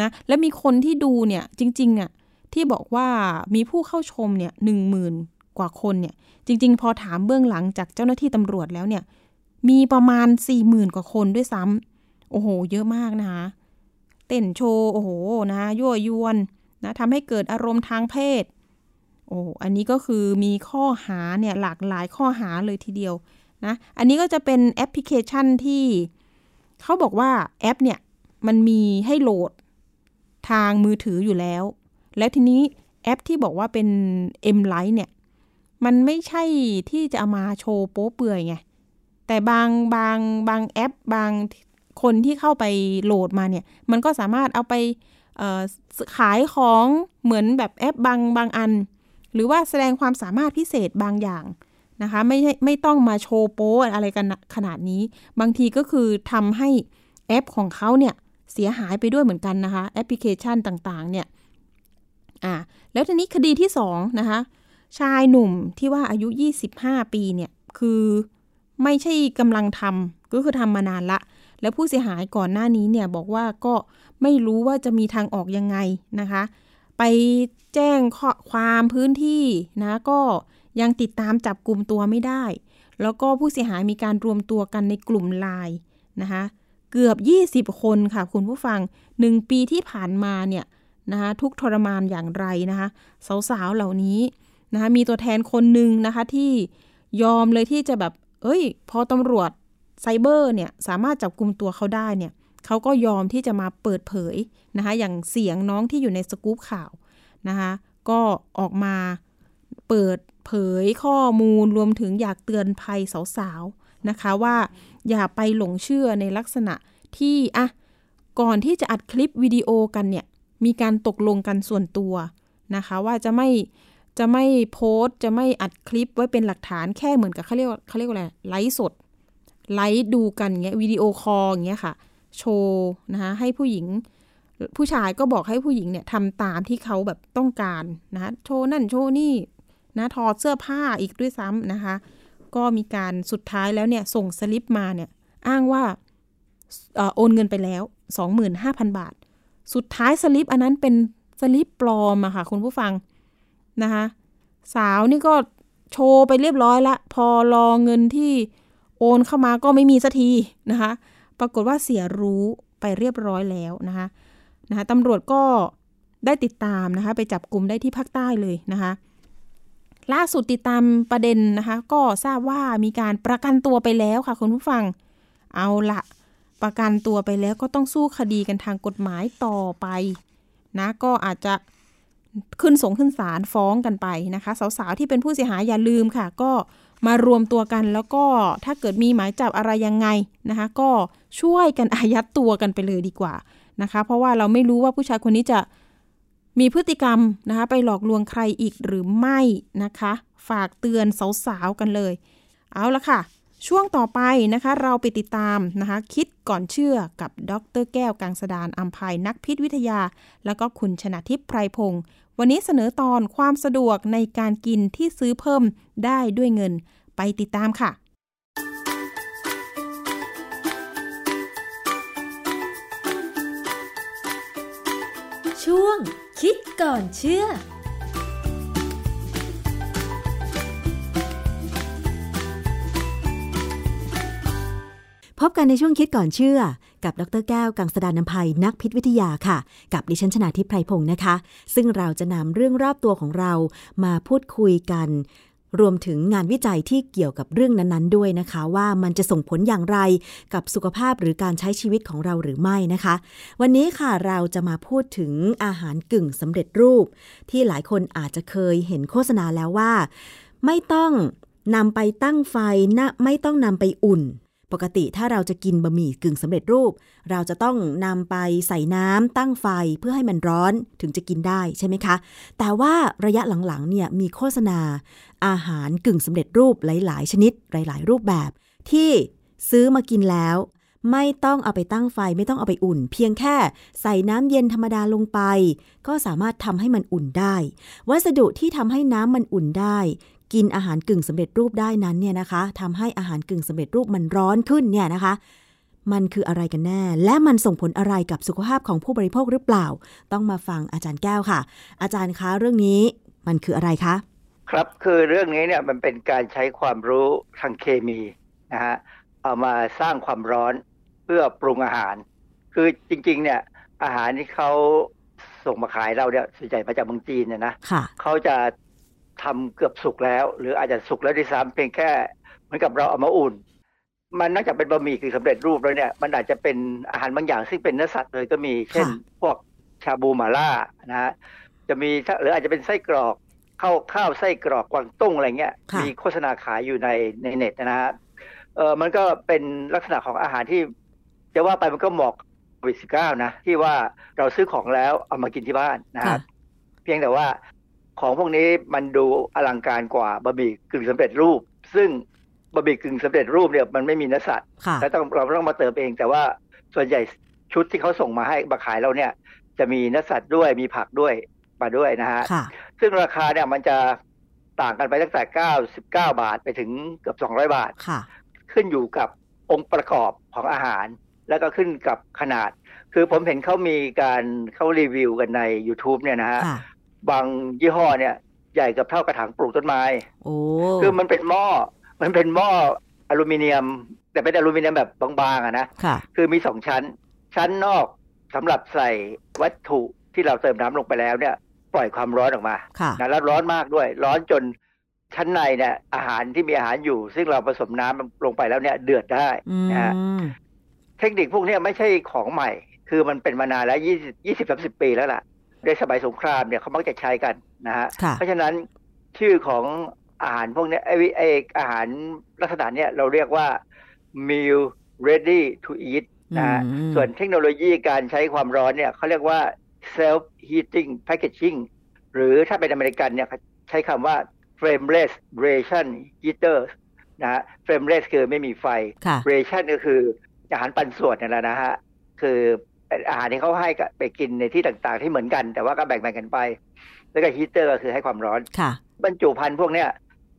นะและมีคนที่ดูเนี่ยจริงๆเนี่ยที่บอกว่ามีผู้เข้าชมเนี่ยหนึ่งหมื่นกว่าคนเนี่ยจริง ๆ พอถามเบื้องหลังจากเจ้าหน้าที่ตำรวจแล้วเนี่ยมีประมาณ4ี่หมื่นกว่าคนด้วยซ้ำโอ้โห เยอะมากนะคะเต้นโชว์โอ้โหนะยั่วยวนนะทำให้เกิดอารมณ์ทางเพศ โอ้อันนี้ก็คือมีข้อหาเนี่ยหลากหลายข้อหาเลยทีเดียวนะอันนี้ก็จะเป็นแอปพลิเคชันที่เขาบอกว่าแอปเนี่ยมันมีให้โหลดทางมือถืออยู่แล้ว แล้วทีนี้แอปที่บอกว่าเป็น M l i เนี่ย มันไม่ใช่ที่จะเอามาโชว์โป๊เปื่อยไง แต่บางบางบางแอป บางคนที่เข้าไปโหลดมาเนี่ย มันก็สามารถเอาไปขายของเหมือนแบบแอปบางบางอัน หรือว่าแสดงความสามารถพิเศษบางอย่างนะคะไม่ไม่ต้องมาโชว์โป๊อะไรกันขนาดนี้ บางทีก็คือทำให้แอปของเขาเนี่ยเสียหายไปด้วยเหมือนกันนะคะแอปพลิเคชันต่างๆเนี่ยอ่าแล้วทีนี้คดีที่สองนะคะชายหนุ่มที่ว่าอายุ 25 ปีเนี่ยคือไม่ใช่กำลังทำก็คือทำมานานละ แล้วผู้เสียหายก่อนหน้านี้เนี่ยบอกว่าก็ไม่รู้ว่าจะมีทางออกยังไงนะคะ ไปแจ้งข้อความพื้นที่นะก็ยังติดตามจับกลุ่มตัวไม่ได้ แล้วก็ผู้เสียหายมีการรวมตัวกันในกลุ่มไลน์นะคะเกือบ 20 คนค่ะคุณผู้ฟัง 1 ปีที่ผ่านมาเนี่ยนะคะทุกทรมานอย่างไรนะคะสาวๆเหล่านี้นะคะมีตัวแทนคนหนึ่งนะคะที่ยอมเลยที่จะแบบ เอ้ย พอตำรวจไซเบอร์เนี่ยสามารถจับกลุ่มตัวเขาได้เนี่ย เขาก็ยอมที่จะมาเปิดเผยนะคะ อย่างเสียงน้องที่อยู่ในสกู๊ปข่าวนะคะ ก็ออกมาเปิดเผยข้อมูลรวมถึงอยากเตือนภัยสาวๆนะคะว่าอย่าไปหลงเชื่อในลักษณะที่อะก่อนที่จะอัดคลิปวิดีโอกันเนี่ย มีการตกลงกันส่วนตัวนะคะ ว่าจะไม่จะไม่โพสจะไม่อัดคลิปไว้เป็นหลักฐานแค่เหมือนกับเขาเรียกเขาเรียกว่าอะไรไลฟ์สดไลฟ์ดูกันเงี้ยวิดีโอคอลอย่างเงี้ยค่ะ โชว์นะคะให้ผู้หญิง ผู้ชายก็บอกให้ผู้หญิงเนี่ยทำตามที่เขาแบบต้องการนะคะโชว์นั่นโชว์นี่นะถอดเสื้อผ้าอีกด้วยซ้ำนะคะ ก็มีการสุดท้ายแล้วเนี่ยส่งสลิปมาเนี่ยอ้างว่าโอนเงินไปแล้ว 25,000 บาท สุดท้ายสลิปอันนั้นเป็นสลิปปลอมอะค่ะ คุณผู้ฟังนะคะสาวนี่ก็โชว์ไปเรียบร้อยละ พอรอเงินที่โอนเข้ามาก็ไม่มีสักทีนะคะ ปรากฏว่าเสียรู้ไปเรียบร้อยแล้วนะคะนะคะตำรวจก็ได้ติดตามนะคะ ไปจับกลุ่มได้ที่ภาคใต้เลยนะคะ ล่าสุดติดตามประเด็นนะคะ ก็ทราบว่ามีการประกันตัวไปแล้วค่ะคุณผู้ฟัง เอาละประกันตัวไปแล้วก็ต้องสู้คดีกันทางกฎหมายต่อไปนะก็อาจจะขึ้นสงขึ้นศาลฟ้องกันไปนะคะ สาวๆที่เป็นผู้เสียหายอย่าลืมค่ะ ก็ มารวมตัวกันแล้วก็ถ้าเกิดมีหมายจับอะไรยังไงนะคะ ก็ช่วยกันอายัดตัวกันไปเลยดีกว่านะคะ เพราะว่าเราไม่รู้ว่าผู้ชายคนนี้จะมีพฤติกรรมนะคะ ไปหลอกลวงใครอีกหรือไม่นะคะ ฝากเตือนสาวๆกันเลย เอาละค่ะ ช่วงต่อไปนะคะ เราไปติดตามนะคะ คิดก่อนเชื่อกับดรแก้วกังสดานอัมภัยนักพิษวิทยา แล้วก็คุณชนะทิพย์ไพรพงศ์ วันนี้เสนอตอนความสะดวกในการกินที่ซื้อเพิ่มได้ด้วยเงินไปติดตามค่ะ ช่วงคิดก่อนเชื่อพบกันในช่วงคิดก่อนเชื่อ กับดรแก้วกังสดานนภัยนักพิษวิทยาค่ะ กับดิฉันชนาทิพไพรพงศ์นะคะ ซึ่งเราจะนำเรื่องรอบตัวของเรามาพูดคุยกัน รวมถึงงานวิจัยที่เกี่ยวกับเรื่องนั้นๆ ด้วยนะคะ ว่ามันจะส่งผลอย่างไรกับสุขภาพหรือการใช้ชีวิตของเราหรือไม่นะคะ วันนี้ค่ะเราจะมาพูดถึงอาหารกึ่งสำเร็จรูป ที่หลายคนอาจจะเคยเห็นโฆษณาแล้วว่า ไม่ต้องนำไปตั้งไฟนะไม่ต้องนำไปอุ่น ปกติถ้าเราจะกินบะหมี่กึ่งสำเร็จรูป เราจะต้องนำไปใส่น้ำตั้งไฟเพื่อให้มันร้อนถึงจะกินได้ใช่ไหมคะ แต่ว่าระยะหลังๆเนี่ยมีโฆษณา อาหารกึ่งสำเร็จรูปหลาย ๆ ชนิดหลาย ๆ รูปแบบ ที่ซื้อมากินแล้ว ไม่ต้องเอาไปตั้งไฟไม่ต้องเอาไปอุ่น เพียงแค่ใส่น้ำเย็นธรรมดาลงไป ก็สามารถทำให้มันอุ่นได้ วัสดุที่ทำให้น้ำมันอุ่นได้ กินอาหารกึ่งสำเร็จรูปได้นั้นเนี่ยนะคะทำให้อาหารกึ่งสำเร็จรูปมันร้อนขึ้นเนี่ยนะคะ มันคืออะไรกันแน่ และมันส่งผลอะไรกับสุขภาพของผู้บริโภคหรือเปล่า ต้องมาฟังอาจารย์แก้วค่ะ อาจารย์คะเรื่องนี้มันคืออะไรคะครับคือเรื่องนี้เนี่ยมันเป็นการใช้ความรู้ทางเคมีนะฮะเอามาสร้างความร้อนเพื่อปรุงอาหาร คือจริง ๆ เนี่ย อาหารที่เขาส่งมาขายเราเนี่ยส่วนใหญ่มาจากเมืองจีนเนี่ยนะเขาจะ ทำเกือบสุกแล้ว หรืออาจจะสุกแล้วด้วยซ้ำเพียงแค่เหมือนกับเราเอามาอุ่น มันนอกจากเป็นบะหมี่คือสำเร็จรูปแล้วเนี่ย มันอาจจะเป็นอาหารบางอย่างซึ่งเป็นเนื้อสัตว์เลยก็มีเช่น พวกชาบูมาล่านะฮะจะมีถ้าหรืออาจจะเป็นไส้กรอกข้าวข้าวไส้กรอกกวางตุ้งอะไรเงี้ยค่ะมีโฆษณาขายอยู่ในในเน็ตนะฮะเออมันก็เป็นลักษณะของอาหารที่จะว่าไปมันก็เหมาะโควิดสิบเก้านะ ที่ว่าเราซื้อของแล้วเอามากินที่บ้านนะคค่ะรับเพียงแต่ว่า ของพวกนี้มันดูอลังการกว่าบะหมี่กึ่งสำเร็จรูป ซึ่งบะหมี่กึ่งสำเร็จรูปเนี่ยมันไม่มีเนื้อสัตว์ค่ะแล้วต้องเราต้องมาเติมเอง แต่ว่าส่วนใหญ่ชุดที่เขาส่งมาให้มาขายเราเนี่ย จะมีเนื้อสัตว์ด้วยมีผักด้วยมาด้วยนะฮะค่ะซึ่งราคาเนี่ยมันจะต่างกันไปตั้งแต่ 99 บาทไปถึงเกือบ 200 บาทค่ะขึ้นอยู่กับองค์ประกอบของอาหาร แล้วก็ขึ้นกับขนาด คือผมเห็นเขามีการเขารีวิวกันใน YouTube เนี่ยนะฮะค่ะ บางยี่ห้อเนี่ยใหญ่กับเท่ากระถางปลูกต้นไม้โอ้คือมันเป็นหม้อ มันเป็นหม้ออลูมิเนียม แต่เป็นอลูมิเนียมแบบบางๆอะนะค่ะ คือมีสองชั้น ชั้นนอกสำหรับใส่วัตถุที่เราเติมน้ำลงไปแล้วเนี่ย ปล่อยความร้อนออกมาค่ะนะแล้วร้อนมากด้วย ร้อนจนชั้นในเนี่ยอาหารที่มีอาหารอยู่ ซึ่งเราผสมน้ำลงไปแล้วเนี่ยเดือดได้อืนะฮะมเทคนิคพวกเนี้ยไม่ใช่ของใหม่ คือมันเป็นมานานแล้วยี่สิบยี่สิบสามสิบปีแล้วล่ะ ในสมัยสงครามเนี่ยเขามักจะใช้กันนะฮะค่ะเพราะฉะนั้นชื่อของอาหารพวกเนี้ยไอ้วิไอ้อาหารลักษณะเนี้ยเราเรียกว่า meal ready to eat นะฮะอืมส่วนเทคโนโลยีการใช้ความร้อนเนี่ยเขาเรียกว่า self heating packaging หรือถ้าเป็นอเมริกันเนี่ยเขาใช้คำว่า frameless ration heaters นะฮะ frameless คือไม่มีไฟค่ะ ration ก็คืออาหารปันส่วนนี่แหละนะฮะ คือ อาหารที่เขาให้กับไปกินในที่ต่างๆ ที่เหมือนกัน แต่ว่าก็แบ่งๆกันไป แล้วก็ฮีเตอร์ก็คือให้ความร้อนค่ะบรรจุภัณฑ์พวกเนี้ย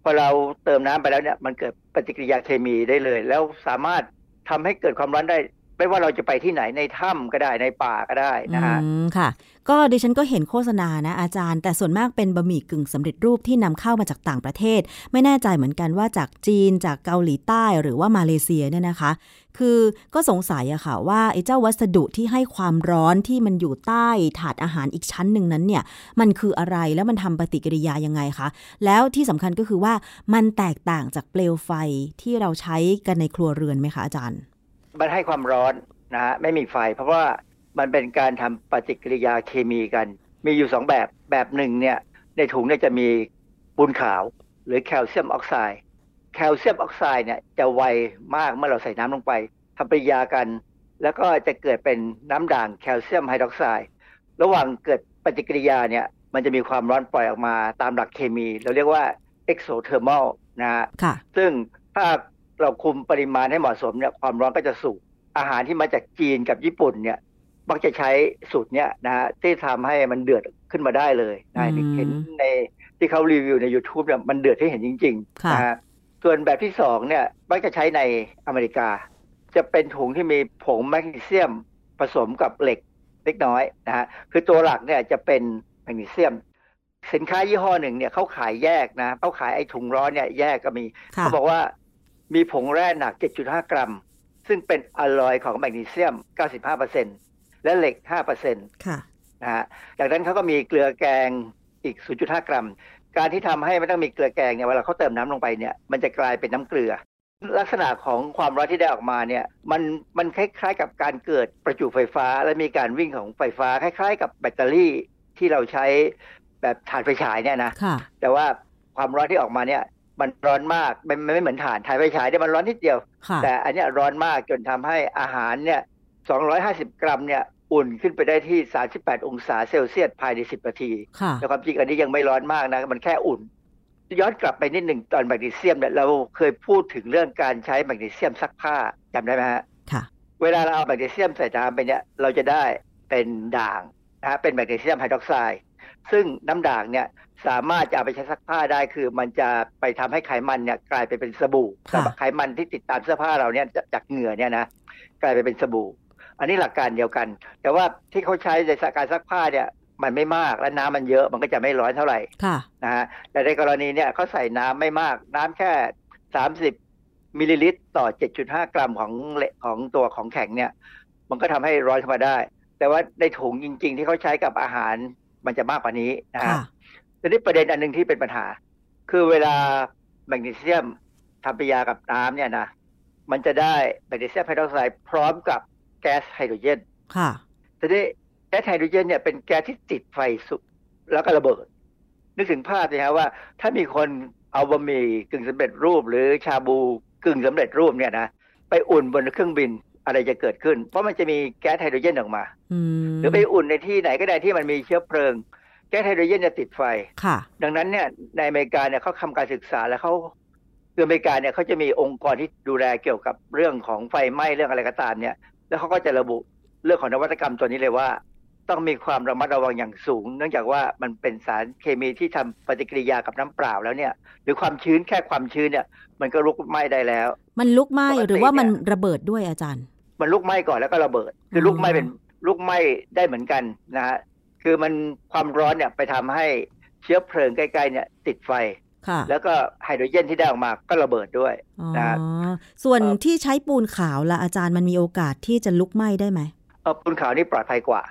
พอเราเติมน้ำไปแล้วเนี่ยมันเกิดปฏิกิริยาเคมีได้เลย แล้วสามารถทำให้เกิดความร้อนได้ ไม่ว่าเราจะไปที่ไหนในถ้ำก็ได้ในป่าก็ได้นะฮะค่ะ ก็ดิฉันก็เห็นโฆษณานะอาจารย์ แต่ส่วนมากเป็นบะหมี่กึ่งสำเร็จรูปที่นำเข้ามาจากต่างประเทศ ไม่แน่ใจเหมือนกันว่าจากจีนจากเกาหลีใต้หรือว่ามาเลเซียเนี่ยนะคะ คือก็สงสัยอะค่ะว่าไอ้เจ้าวัสดุที่ให้ความร้อนที่มันอยู่ใต้ถาดอาหารอีกชั้นหนึ่งนั้นเนี่ย มันคืออะไรแล้วมันทำปฏิกิริยายังไงคะแล้วที่สำคัญก็คือว่ามันแตกต่างจากเปลวไฟที่เราใช้กันในครัวเรือนไหมคะอาจารย์ มันให้ความร้อนนะฮะไม่มีไฟ เพราะว่ามันเป็นการทำปฏิกิริยาเคมีกัน มีอยู่สองแบบแบบหนึ่งเนี่ยในถุงเนี่ยจะมีปูนขาวหรือแคลเซียมออกไซด์แคลเซียมออกไซด์เนี่ยจะไวมากเมื่อเราใส่น้ำลงไปทำปฏิกิริยากัน แล้วก็จะเกิดเป็นน้ำด่างแคลเซียมไฮดรอกไซด์ระหว่างเกิดปฏิกิริยาเนี่ยมันจะมีความร้อนปล่อยออกมาตามหลักเคมี เราเรียกว่า exothermal นะฮะค่ะซึ่งถ้า เราคุมปริมาณให้เหมาะสมเนี่ยความร้อนก็จะสูงอาหารที่มาจากจีนกับญี่ปุ่นเนี่ยมักจะใช้สูตรเนี่ยนะฮะที่ทำให้มันเดือดขึ้นมาได้เลยนะอืมเห็นในที่เขารีวิวใน YouTube เนี่ยมันเดือดให้เห็นจริงค่ะๆนะฮะส่วนแบบที่สองเนี่ยมักจะใช้ในอเมริกา จะเป็นถุงที่มีผงแมกนีเซียมผสมกับเหล็กเล็กน้อยนะฮะคือตัวหลักเนี่ยจะเป็นแมกนีเซียม สินค้ายี่ห้อหนึ่งเนี่ยเขาขายแยกนะเขาขายไอ้ถุงร้อนเนี่ยแยกก็มีค่ะเขาบอกว่า มีผงแร่หนัก 7.5 กรัม ซึ่งเป็นอลลอยของแมกนีเซียม 95%และเหล็ก 5%ค่ะนะฮะจากนั้นเขาก็มีเกลือแกงอีก 0.5 กรัม การที่ทำให้ไม่ต้องมีเกลือแกงเนี่ยเวลาเขาเติมน้ำลงไปเนี่ยมันจะกลายเป็นน้ำเกลือ ลักษณะของความร้อนที่ได้ออกมาเนี่ยมันมันคล้ายๆกับการเกิดประจุไฟฟ้า และมีการวิ่งของไฟฟ้า คล้าย ๆ กับแบตเตอรี่ที่เราใช้แบบถ่านไฟฉายเนี่ยนะค่ะแต่ว่าความร้อนที่ออกมาเนี่ย มันร้อนมากมันมันไม่เหมือนถ่านถ่านไฟฉายเนี่ยมันร้อนนิดเดียวค่ะแต่อันเนี้ยร้อนมากจนทำให้อาหารเนี่ย 250 กรัมเนี่ยอุ่นขึ้นไปได้ที่ 38 องศาเซลเซียสภายใน 10 นาทีค่ะแต่ความจริงอันนี้ยังไม่ร้อนมากนะ มันแค่อุ่น ย้อนกลับไปนิดหนึ่งตอนแมกนีเซียมเนี่ยเราเคยพูดถึงเรื่องการใช้แมกนีเซียมซักผ้าจำได้ไหมฮะค่ะเวลาเราเอาแมกนีเซียมใส่น้ำไปเนี่ยเราจะได้เป็นด่างนะฮะเป็นแมกนีเซียมไฮดรอกไซด์ ซึ่งน้ำด่างเนี่ยสามารถจะเอาไปใช้ซักผ้าได้คือมันจะไปทำให้ไขมันเนี่ยกลายไปเป็นสบู่ค่ะไขมันที่ติดตามเสื้อผ้าเราเนี่ยจากจากเหงื่อเนี่ยนะกลายไปเป็นสบู่ อันนี้หลักการเดียวกัน แต่ว่าที่เขาใช้ในการซักผ้าเนี่ยมันไม่มากและน้ำมันเยอะมันก็จะไม่ร้อนเท่าไหร่ค่ะนะฮะแต่ในกรณีเนี่ยเขาใส่น้ำไม่มากน้ำแค่30มิลลิลิตรต่อ 7.5 กรัมของเหล็กของตัวของแข็งเนี่ย มันก็ทำให้ร้อนขึ้นมาได้ แต่ว่าในถุงจริง ๆ ที่เขาใช้กับอาหาร มันจะมากกว่านี้นะฮะค่ะทีนี้ประเด็นอันหนึ่งที่เป็นปัญหา คือเวลาแมกนีเซียมทำปฏิกิริยากับน้ำเนี่ยนะมันจะได้แมกนีเซียมไฮดรอกไซด์พร้อมกับแก๊สไฮโดรเจนค่ะทีนี้แก๊สไฮโดรเจนเนี่ยเป็นแก๊สที่ติดไฟสูงแล้วก็ระเบิด นึกถึงภาพสิฮะว่า ถ้ามีคนเอาบะหมี่กึ่งสำเร็จรูป หรือชาบูกึ่งสำเร็จรูปเนี่ยนะไปอุ่นบนเครื่องบิน อะไรจะเกิดขึ้น เพราะมันจะมีแก๊สไฮโดรเจนออกมาอืมหรือไปอุ่นในที่ไหนก็ได้ที่มันมีเชื้อเพลิง แก๊สไฮโดรเจนจะติดไฟค่ะ ดังนั้นเนี่ยในอเมริกาเนี่ยเขาทำการศึกษาแล้วเขาคืออเมริกาเนี่ยเขาจะมีองค์กรที่ดูแลเกี่ยวกับเรื่องของไฟไหม้เรื่องอะไรก็ตามเนี่ย แล้วเขาก็จะระบุเรื่องของนวัตกรรมตัวนี้เลยว่า ต้องมีความระมัดระวังอย่างสูง เนื่องจากว่ามันเป็นสารเคมีที่ทำปฏิกิริยากับน้ำเปล่าแล้วเนี่ย หรือความชื้นแค่ความชื้นเนี่ย มันก็ลุกไหม้ได้แล้ว มันลุกไหม้ปกติหรือว่ามันเนี่ยระเบิดด้วยอาจารย์ มันลุกไหม้ก่อนแล้วก็ระเบิด คือลุกไหม้เป็นลุกไหม้ได้เหมือนกันนะฮะคือมันความร้อนเนี่ยไปทำให้เชื้อเพลิงใกล้ๆเนี่ย ติดไฟค่ะแล้วก็ไฮโดรเจนที่ได้ออกมาก็ระเบิดด้วยอ๋อนะฮะส่วนเอ่อที่ใช้ปูนขาวละอาจารย์มันมีโอกาสที่จะลุกไหม้ได้ไหมเออปูนขาวนี่ปลอดภัยกว่า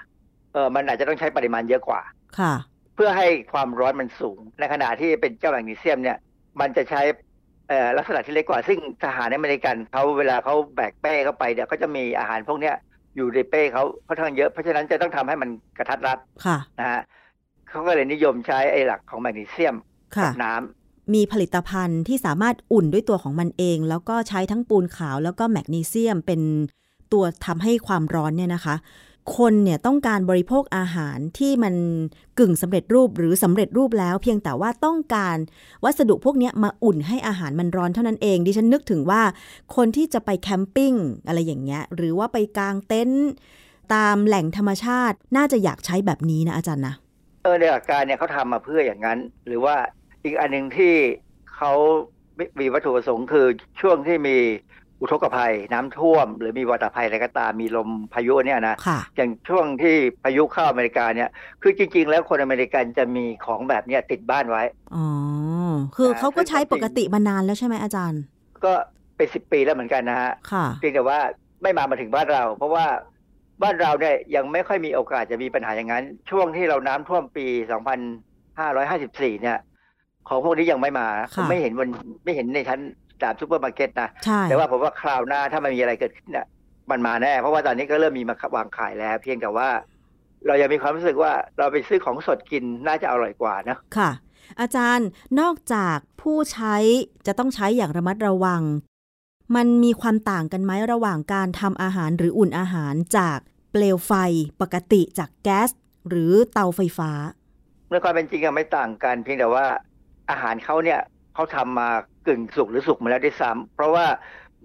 เออมันอาจจะต้องใช้ปริมาณเยอะกว่าค่ะ เพื่อให้ความร้อนมันสูง ในขณะที่เป็นเจ้าแมกนีเซียมเนี่ย มันจะใช้เอ่อ ลักษณะที่เล็กกว่า ซึ่งทหารในอเมริกันเขาเวลาเขาแบกเป้เข้าไปเนี่ยเขาจะมีอาหารพวกเนี้ยอยู่ในเป้เขาค่อนข้างเยอะ เพราะฉะนั้นจะต้องทำให้มันกระทัดรัดค่ะนะฮะเขาก็เลยนิยมใช้ไอ้หลักของแมกนีเซียมค่ะกับน้ำมีผลิตภัณฑ์ที่สามารถอุ่นด้วยตัวของมันเอง แล้วก็ใช้ทั้งปูนขาวแล้วก็แมกนีเซียมเป็นตัวทำให้ความร้อนเนี่ยนะคะ คนเนี่ยต้องการบริโภคอาหารที่มันกึ่งสำเร็จรูปหรือสำเร็จรูปแล้ว เพียงแต่ว่าต้องการวัสดุพวกนี้มาอุ่นให้อาหารมันร้อนเท่านั้นเอง ดิฉันนึกถึงว่าคนที่จะไปแคมปิ้งอะไรอย่างเงี้ยหรือว่าไปกางเต็นท์ตามแหล่งธรรมชาติน่าจะอยากใช้แบบนี้นะอาจารย์นะเออในหลักการเนี่ยเขาทำมาเพื่ออย่างนั้น หรือว่าอีกอันหนึ่งที่เขามีวัตถุประสงค์คือช่วงที่มี อุทกภัยน้ำท่วม หรือมีวัตภัยอะไรก็ตามมีลมพายุเนี่ยนะค่ะอย่างช่วงที่พายุเข้าอเมริกาเนี่ย คือจริง ๆ แล้วคนอเมริกันจะมีของแบบเนี้ยติดบ้านไว้อ๋อคืออ่าเขาก็ใช้ซึ่งปกติมานานแล้วใช่ไหมอาจารย์ ก็เป็นสิบปีแล้วเหมือนกันนะฮะค่ะเพียงแต่ว่าไม่มามาถึงบ้านเรา เพราะว่าบ้านเราเนี่ยยังไม่ค่อยมีโอกาสจะมีปัญหาอย่างนั้น ช่วงที่เราน้ำท่วมปี2554เนี่ย ของพวกนี้ยังไม่มาค่ะผมไม่เห็นวันไม่เห็นในชั้น ตามซูเปอร์มาร์เก็ตนะใช่แต่ว่าผมว่าคราวหน้าถ้ามันมีอะไรเกิดขึ้นเนี่ยมันมาแน่ เพราะว่าตอนนี้ก็เริ่มมีมาวางขายแล้ว เพียงแต่ว่า เรายังมีความรู้สึกว่าเราไปซื้อของสดกินน่าจะอร่อยกว่านะค่ะ อาจารย์นอกจากผู้ใช้จะต้องใช้อย่างระมัดระวัง มันมีความต่างกันไหมระหว่างการทำอาหารหรืออุ่นอาหารจากเปลวไฟปกติจากแก๊สหรือเตาไฟฟ้าในความเป็นจริงอะไม่ต่างกัน เพียงแต่ว่าอาหารเขาเนี่ยเขาทำมา กึ่งสุกหรือสุกมาแล้วด้วยซ้ำเพราะว่า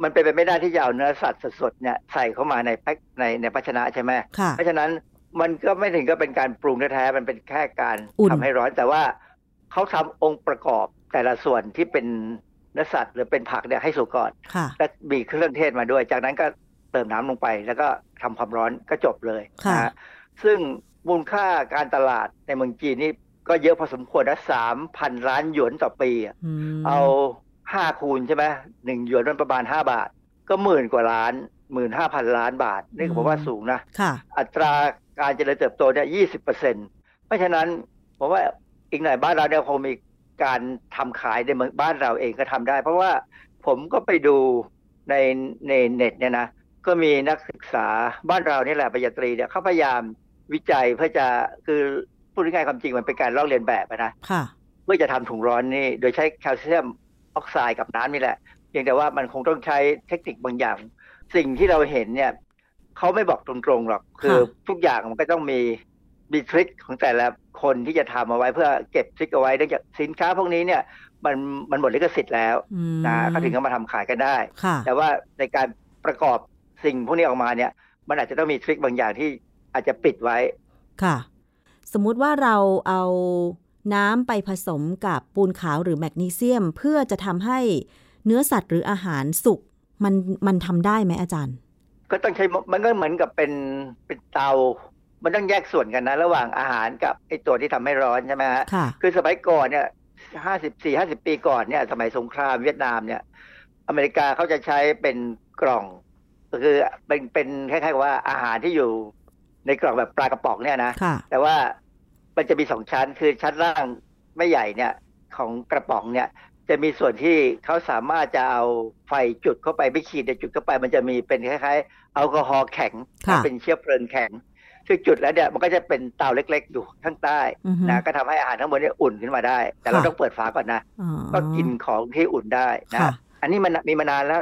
มันเป็นไปไม่ได้ที่จะเอาเนื้อสัตว์สดๆเนี่ยใส่เข้ามาในแพ็คในในภาชนะใช่ไหมค่ะเพราะฉะนั้นมันก็ไม่ถึงก็เป็นการปรุงแท้ๆมันเป็นแค่การอุ่นทำให้ร้อนแต่ว่าเขาทำองค์ประกอบแต่ละส่วนที่เป็นเนื้อสัตว์หรือเป็นผักเนี่ยให้สุกก่อนค่ะและมีเครื่องเทศมาด้วย จากนั้นก็เติมน้ำลงไป แล้วก็ทำความร้อนก็จบเลยค่ะนะฮะซึ่งมูลค่าการตลาดในเมืองจีนนี่ก็เยอะพอสมควรนะสามพันล้านหยวนต่อปีอะอืมเอา ห้าคูณใช่ไหมหนึ่งหยวนมันประมาณห้าบาท ก็หมื่นกว่าล้านหมื่นห้าพันล้านบาท นี่ผมว่าสูงนะค่ะ อัตราการเจริญเติบโตเนี่ยยี่สิบเปอร์เซ็นเพราะฉะนั้นผมว่าอีกหน่อยบ้านเราเนี่ยคงมีการทำขายในเมืองบ้านเราเองก็ทำได้ เพราะว่าผมก็ไปดูในในเน็ตเนี่ยนะก็มีนักศึกษาบ้านเรานี่แหละปริญญาตรีเนี่ยเขาพยายามวิจัยเพื่อจะคือพูดง่ายๆความจริงมันเป็นการลอกเลียนแบบอะนะค่ะเพื่อจะทำถุงร้อนนี่โดยใช้แคลเซียม ออกไซด์กับน้ำนี่แหละเพียงแต่ว่ามันคงต้องใช้เทคนิคบางอย่าง สิ่งที่เราเห็นเนี่ยเขาไม่บอกตรงๆหรอก คือค่ะทุกอย่างมันก็ต้องมีมีทริคของแต่ละคนที่จะทำเอาไว้เพื่อเก็บทริคเอาไว้เนื่องจากสินค้าพวกนี้เนี่ยมันมันหมดลิขสิทธิ์แล้วอืมนะเขาถึงเอามาทำขายกันได้ค่ะแต่ว่าในการประกอบสิ่งพวกนี้ออกมาเนี่ย มันอาจจะต้องมีทริคบางอย่างที่อาจจะปิดไว้ค่ะ สมมุติว่าเราเอา น้ำไปผสมกับปูนขาวหรือแมกนีเซียม เพื่อจะทำให้เนื้อสัตว์หรืออาหารสุกมันมันทำได้ไหมอาจารย์ ก็ต้องใช้มันก็เหมือนกับเป็นเป็นเตา มันต้องแยกส่วนกันนะ ระหว่างอาหารกับไอตัวที่ทำให้ร้อนใช่ไหมฮะค่ะคือสมัยก่อนเนี่ยห้าสิบสี่ห้าสิบปีก่อนเนี่ย สมัยสงครามเวียดนามเนี่ย อเมริกาเขาจะใช้เป็นกล่อง ก็คือเป็นเป็นคล้ายๆกับว่าอาหารที่อยู่ในกล่องแบบปลากระป๋องเนี่ยนะค่ะแต่ว่า มันจะมีสองชั้นคือชั้นล่างไม่ใหญ่เนี่ยของกระป๋องเนี่ยจะมีส่วนที่เขาสามารถจะเอาไฟจุดเข้าไปไม่ขีดแต่จุดเข้าไป มันจะมีเป็นคล้ายๆแอลกอฮอล์แข็งค่ะเป็นเชื้อเพลิงแข็งคือจุดแล้วเนี่ยมันก็จะเป็นเตาเล็ก ๆ อยู่ข้างใต้อือฮึนะก็ทำให้อาหารทั้งหมดเนี่ยอุ่นขึ้นมาได้ แต่เราค่ะต้องเปิดฝาก่อนนะอ๋อก็กินของที่อุ่นได้นะค่ะอันนี้มันมีมานานแล้ว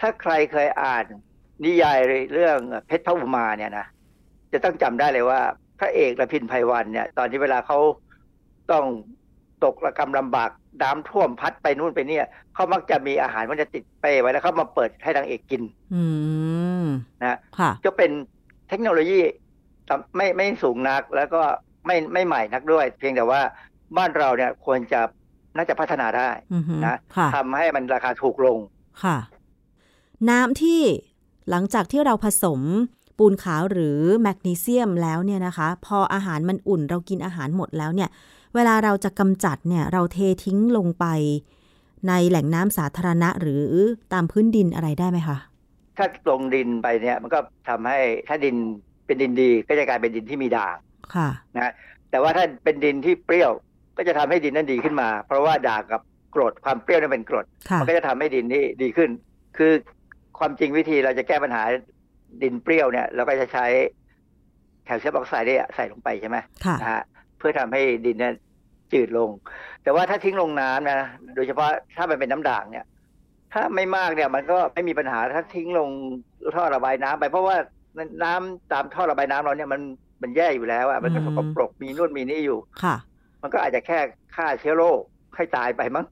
ถ้าใครเคยอ่านนิยายเรื่องเพชรพระอุมาเนี่ยนะจะต้องจำได้เลยว่า พระเอกระพินไพวันเนี่ย ตอนที่เวลาเขาต้องตกระกำลำบากน้ำท่วมพัดไปนู่นไปเนี่ยเขามักจะมีอาหารมันจะติดเป้ไว้แล้วเขามาเปิดให้นางเอกกินอืมนะค่ะก็เป็นเทคโนโลยีต่ำไม่ไม่สูงนักแล้วก็ไม่ไม่ใหม่นักด้วย เพียงแต่ว่าบ้านเราเนี่ยควรจะน่าจะพัฒนาได้อือฮึนะค่ะทำให้มันราคาถูกลงค่ะ น้ำที่หลังจากที่เราผสม ปูนขาวหรือแมกนีเซียมแล้วเนี่ยนะคะ พออาหารมันอุ่นเรากินอาหารหมดแล้วเนี่ยเวลาเราจะกำจัดเนี่ยเราเททิ้งลงไป ในแหล่งน้ำสาธารณะหรือตามพื้นดินอะไรได้ไหมคะ ถ้าลงดินไปเนี่ยมันก็ทำให้ถ้าดินเป็นดินดีก็จะกลายเป็นดินที่มีด่างค่ะนะแต่ว่าถ้าเป็นดินที่เปรี้ยวก็จะทำให้ดินนั้นดีขึ้นมา เพราะว่าด่างกับกรดความเปรี้ยวนั้นเป็นกรดค่ะมันก็จะทำให้ดินนี่ดีขึ้น คือความจริงวิธีเราจะแก้ปัญหา ดินเปรี้ยวเนี่ยเราก็จะใช้แคลเซียมออกไซด์เนี่ยใส่ลงไปใช่ไหมค่ะนะฮะเพื่อทำให้ดินเนี่ยจืดลง แต่ว่าถ้าทิ้งลงน้ำนะโดยเฉพาะถ้ามันเป็นน้ำด่างเนี่ย ถ้าไม่มากเนี่ยมันก็ไม่มีปัญหาถ้าทิ้งลงท่อระบายน้ำไป เพราะว่าน้ำตามท่อระบายน้ำเราเนี่ยมันมันแย่อยู่แล้วอะมันก็อืสมกปรกมีนู่นมีนี่อยู่ค่ะ มันก็อาจจะแค่ฆ่าเชื้อโรคให้ตายไปมั้ง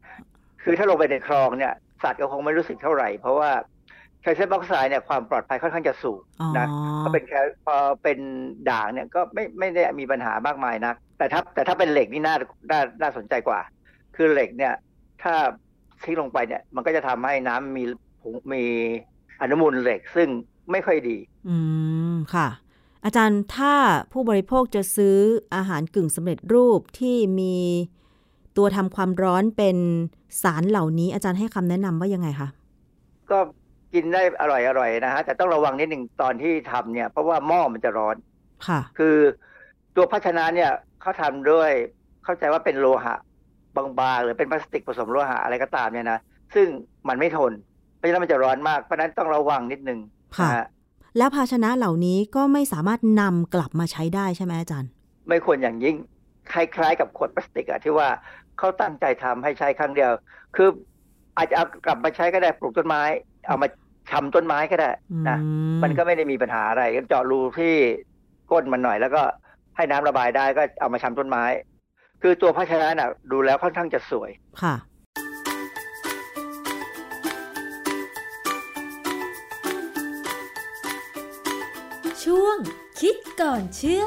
คือถ้าลงไปในคลองเนี่ย สัตว์ก็คงไม่รู้สึกเท่าไหร่ เพราะว่าแคลเซียมออกไซด์เนี่ยความปลอดภัยค่อนข้างจะสูงอ๋อนะพอเป็นแคลพอเป็นด่างเนี่ยก็ไม่ไม่ได้มีปัญหามากมายนัก แต่ถ้าแต่ถ้าเป็นเหล็กนี่น่าน่าน่าสนใจกว่า คือเหล็กเนี่ยถ้าทิ้งลงไปเนี่ยมันก็จะทำให้น้ำมีผงมีอนุมูลเหล็กซึ่งไม่ค่อยดี อืมค่ะ อาจารย์ถ้าผู้บริโภคจะซื้ออาหารกึ่งสำเร็จรูปที่มีตัวทำความร้อนเป็นสารเหล่านี้ อาจารย์ให้คำแนะนำว่ายังไงคะก็ กินได้อร่อยอร่อยนะฮะแต่ต้องระวังนิดหนึ่งตอนที่ทำเนี่ย เพราะว่าหม้อมันจะร้อนค่ะ คือตัวภาชนะเนี่ยเขาทำด้วยเข้าใจว่าเป็นโลหะบางๆหรือเป็นพลาสติกผสมโลหะอะไรก็ตามเนี่ยนะซึ่งมันไม่ทน เพราะฉะนั้นมันจะร้อนมากเพราะฉะนั้นต้องระวังนิดนึงค่ะนะฮะแล้วภาชนะเหล่านี้ก็ไม่สามารถนำกลับมาใช้ได้ใช่ไหมอาจารย์ ไม่ควรอย่างยิ่งคล้ายๆกับขวดพลาสติกอะที่ว่าเขาตั้งใจทำให้ใช้ครั้งเดียว คืออาจจะเอากลับมาใช้ก็ได้ปลูกต้นไม้ เอามาชำต้นไม้ก็ได้นะอืมันก็ไม่ได้มีปัญหาอะไรก็เจาะรูที่ก้นมันหน่อย แล้วก็ให้น้ำระบายได้ก็เอามาชำต้นไม้ คือตัวภาชนะน่ะ ดูแล้วค่อนข้างจะสวยค่ะช่วงคิดก่อนเชื่อ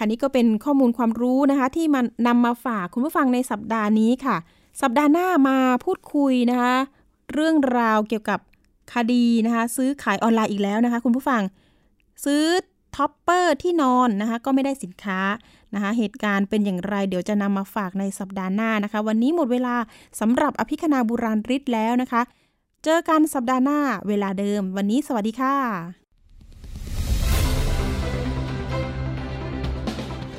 ค่ะนี่ก็เป็นข้อมูลความรู้นะคะ ที่มันนำมาฝากคุณผู้ฟังในสัปดาห์นี้ค่ะ สัปดาห์หน้ามาพูดคุยนะคะ เรื่องราวเกี่ยวกับคดีนะคะ ซื้อขายออนไลน์อีกแล้วนะคะ คุณผู้ฟัง ซื้อ topper ที่นอนนะคะ ก็ไม่ได้สินค้านะคะ เหตุการณ์เป็นอย่างไร เดี๋ยวจะนำมาฝากในสัปดาห์หน้านะคะ วันนี้หมดเวลาสำหรับอภิคณาบุราริศแล้วนะคะ เจอกันสัปดาห์หน้าเวลาเดิม วันนี้สวัสดีค่ะ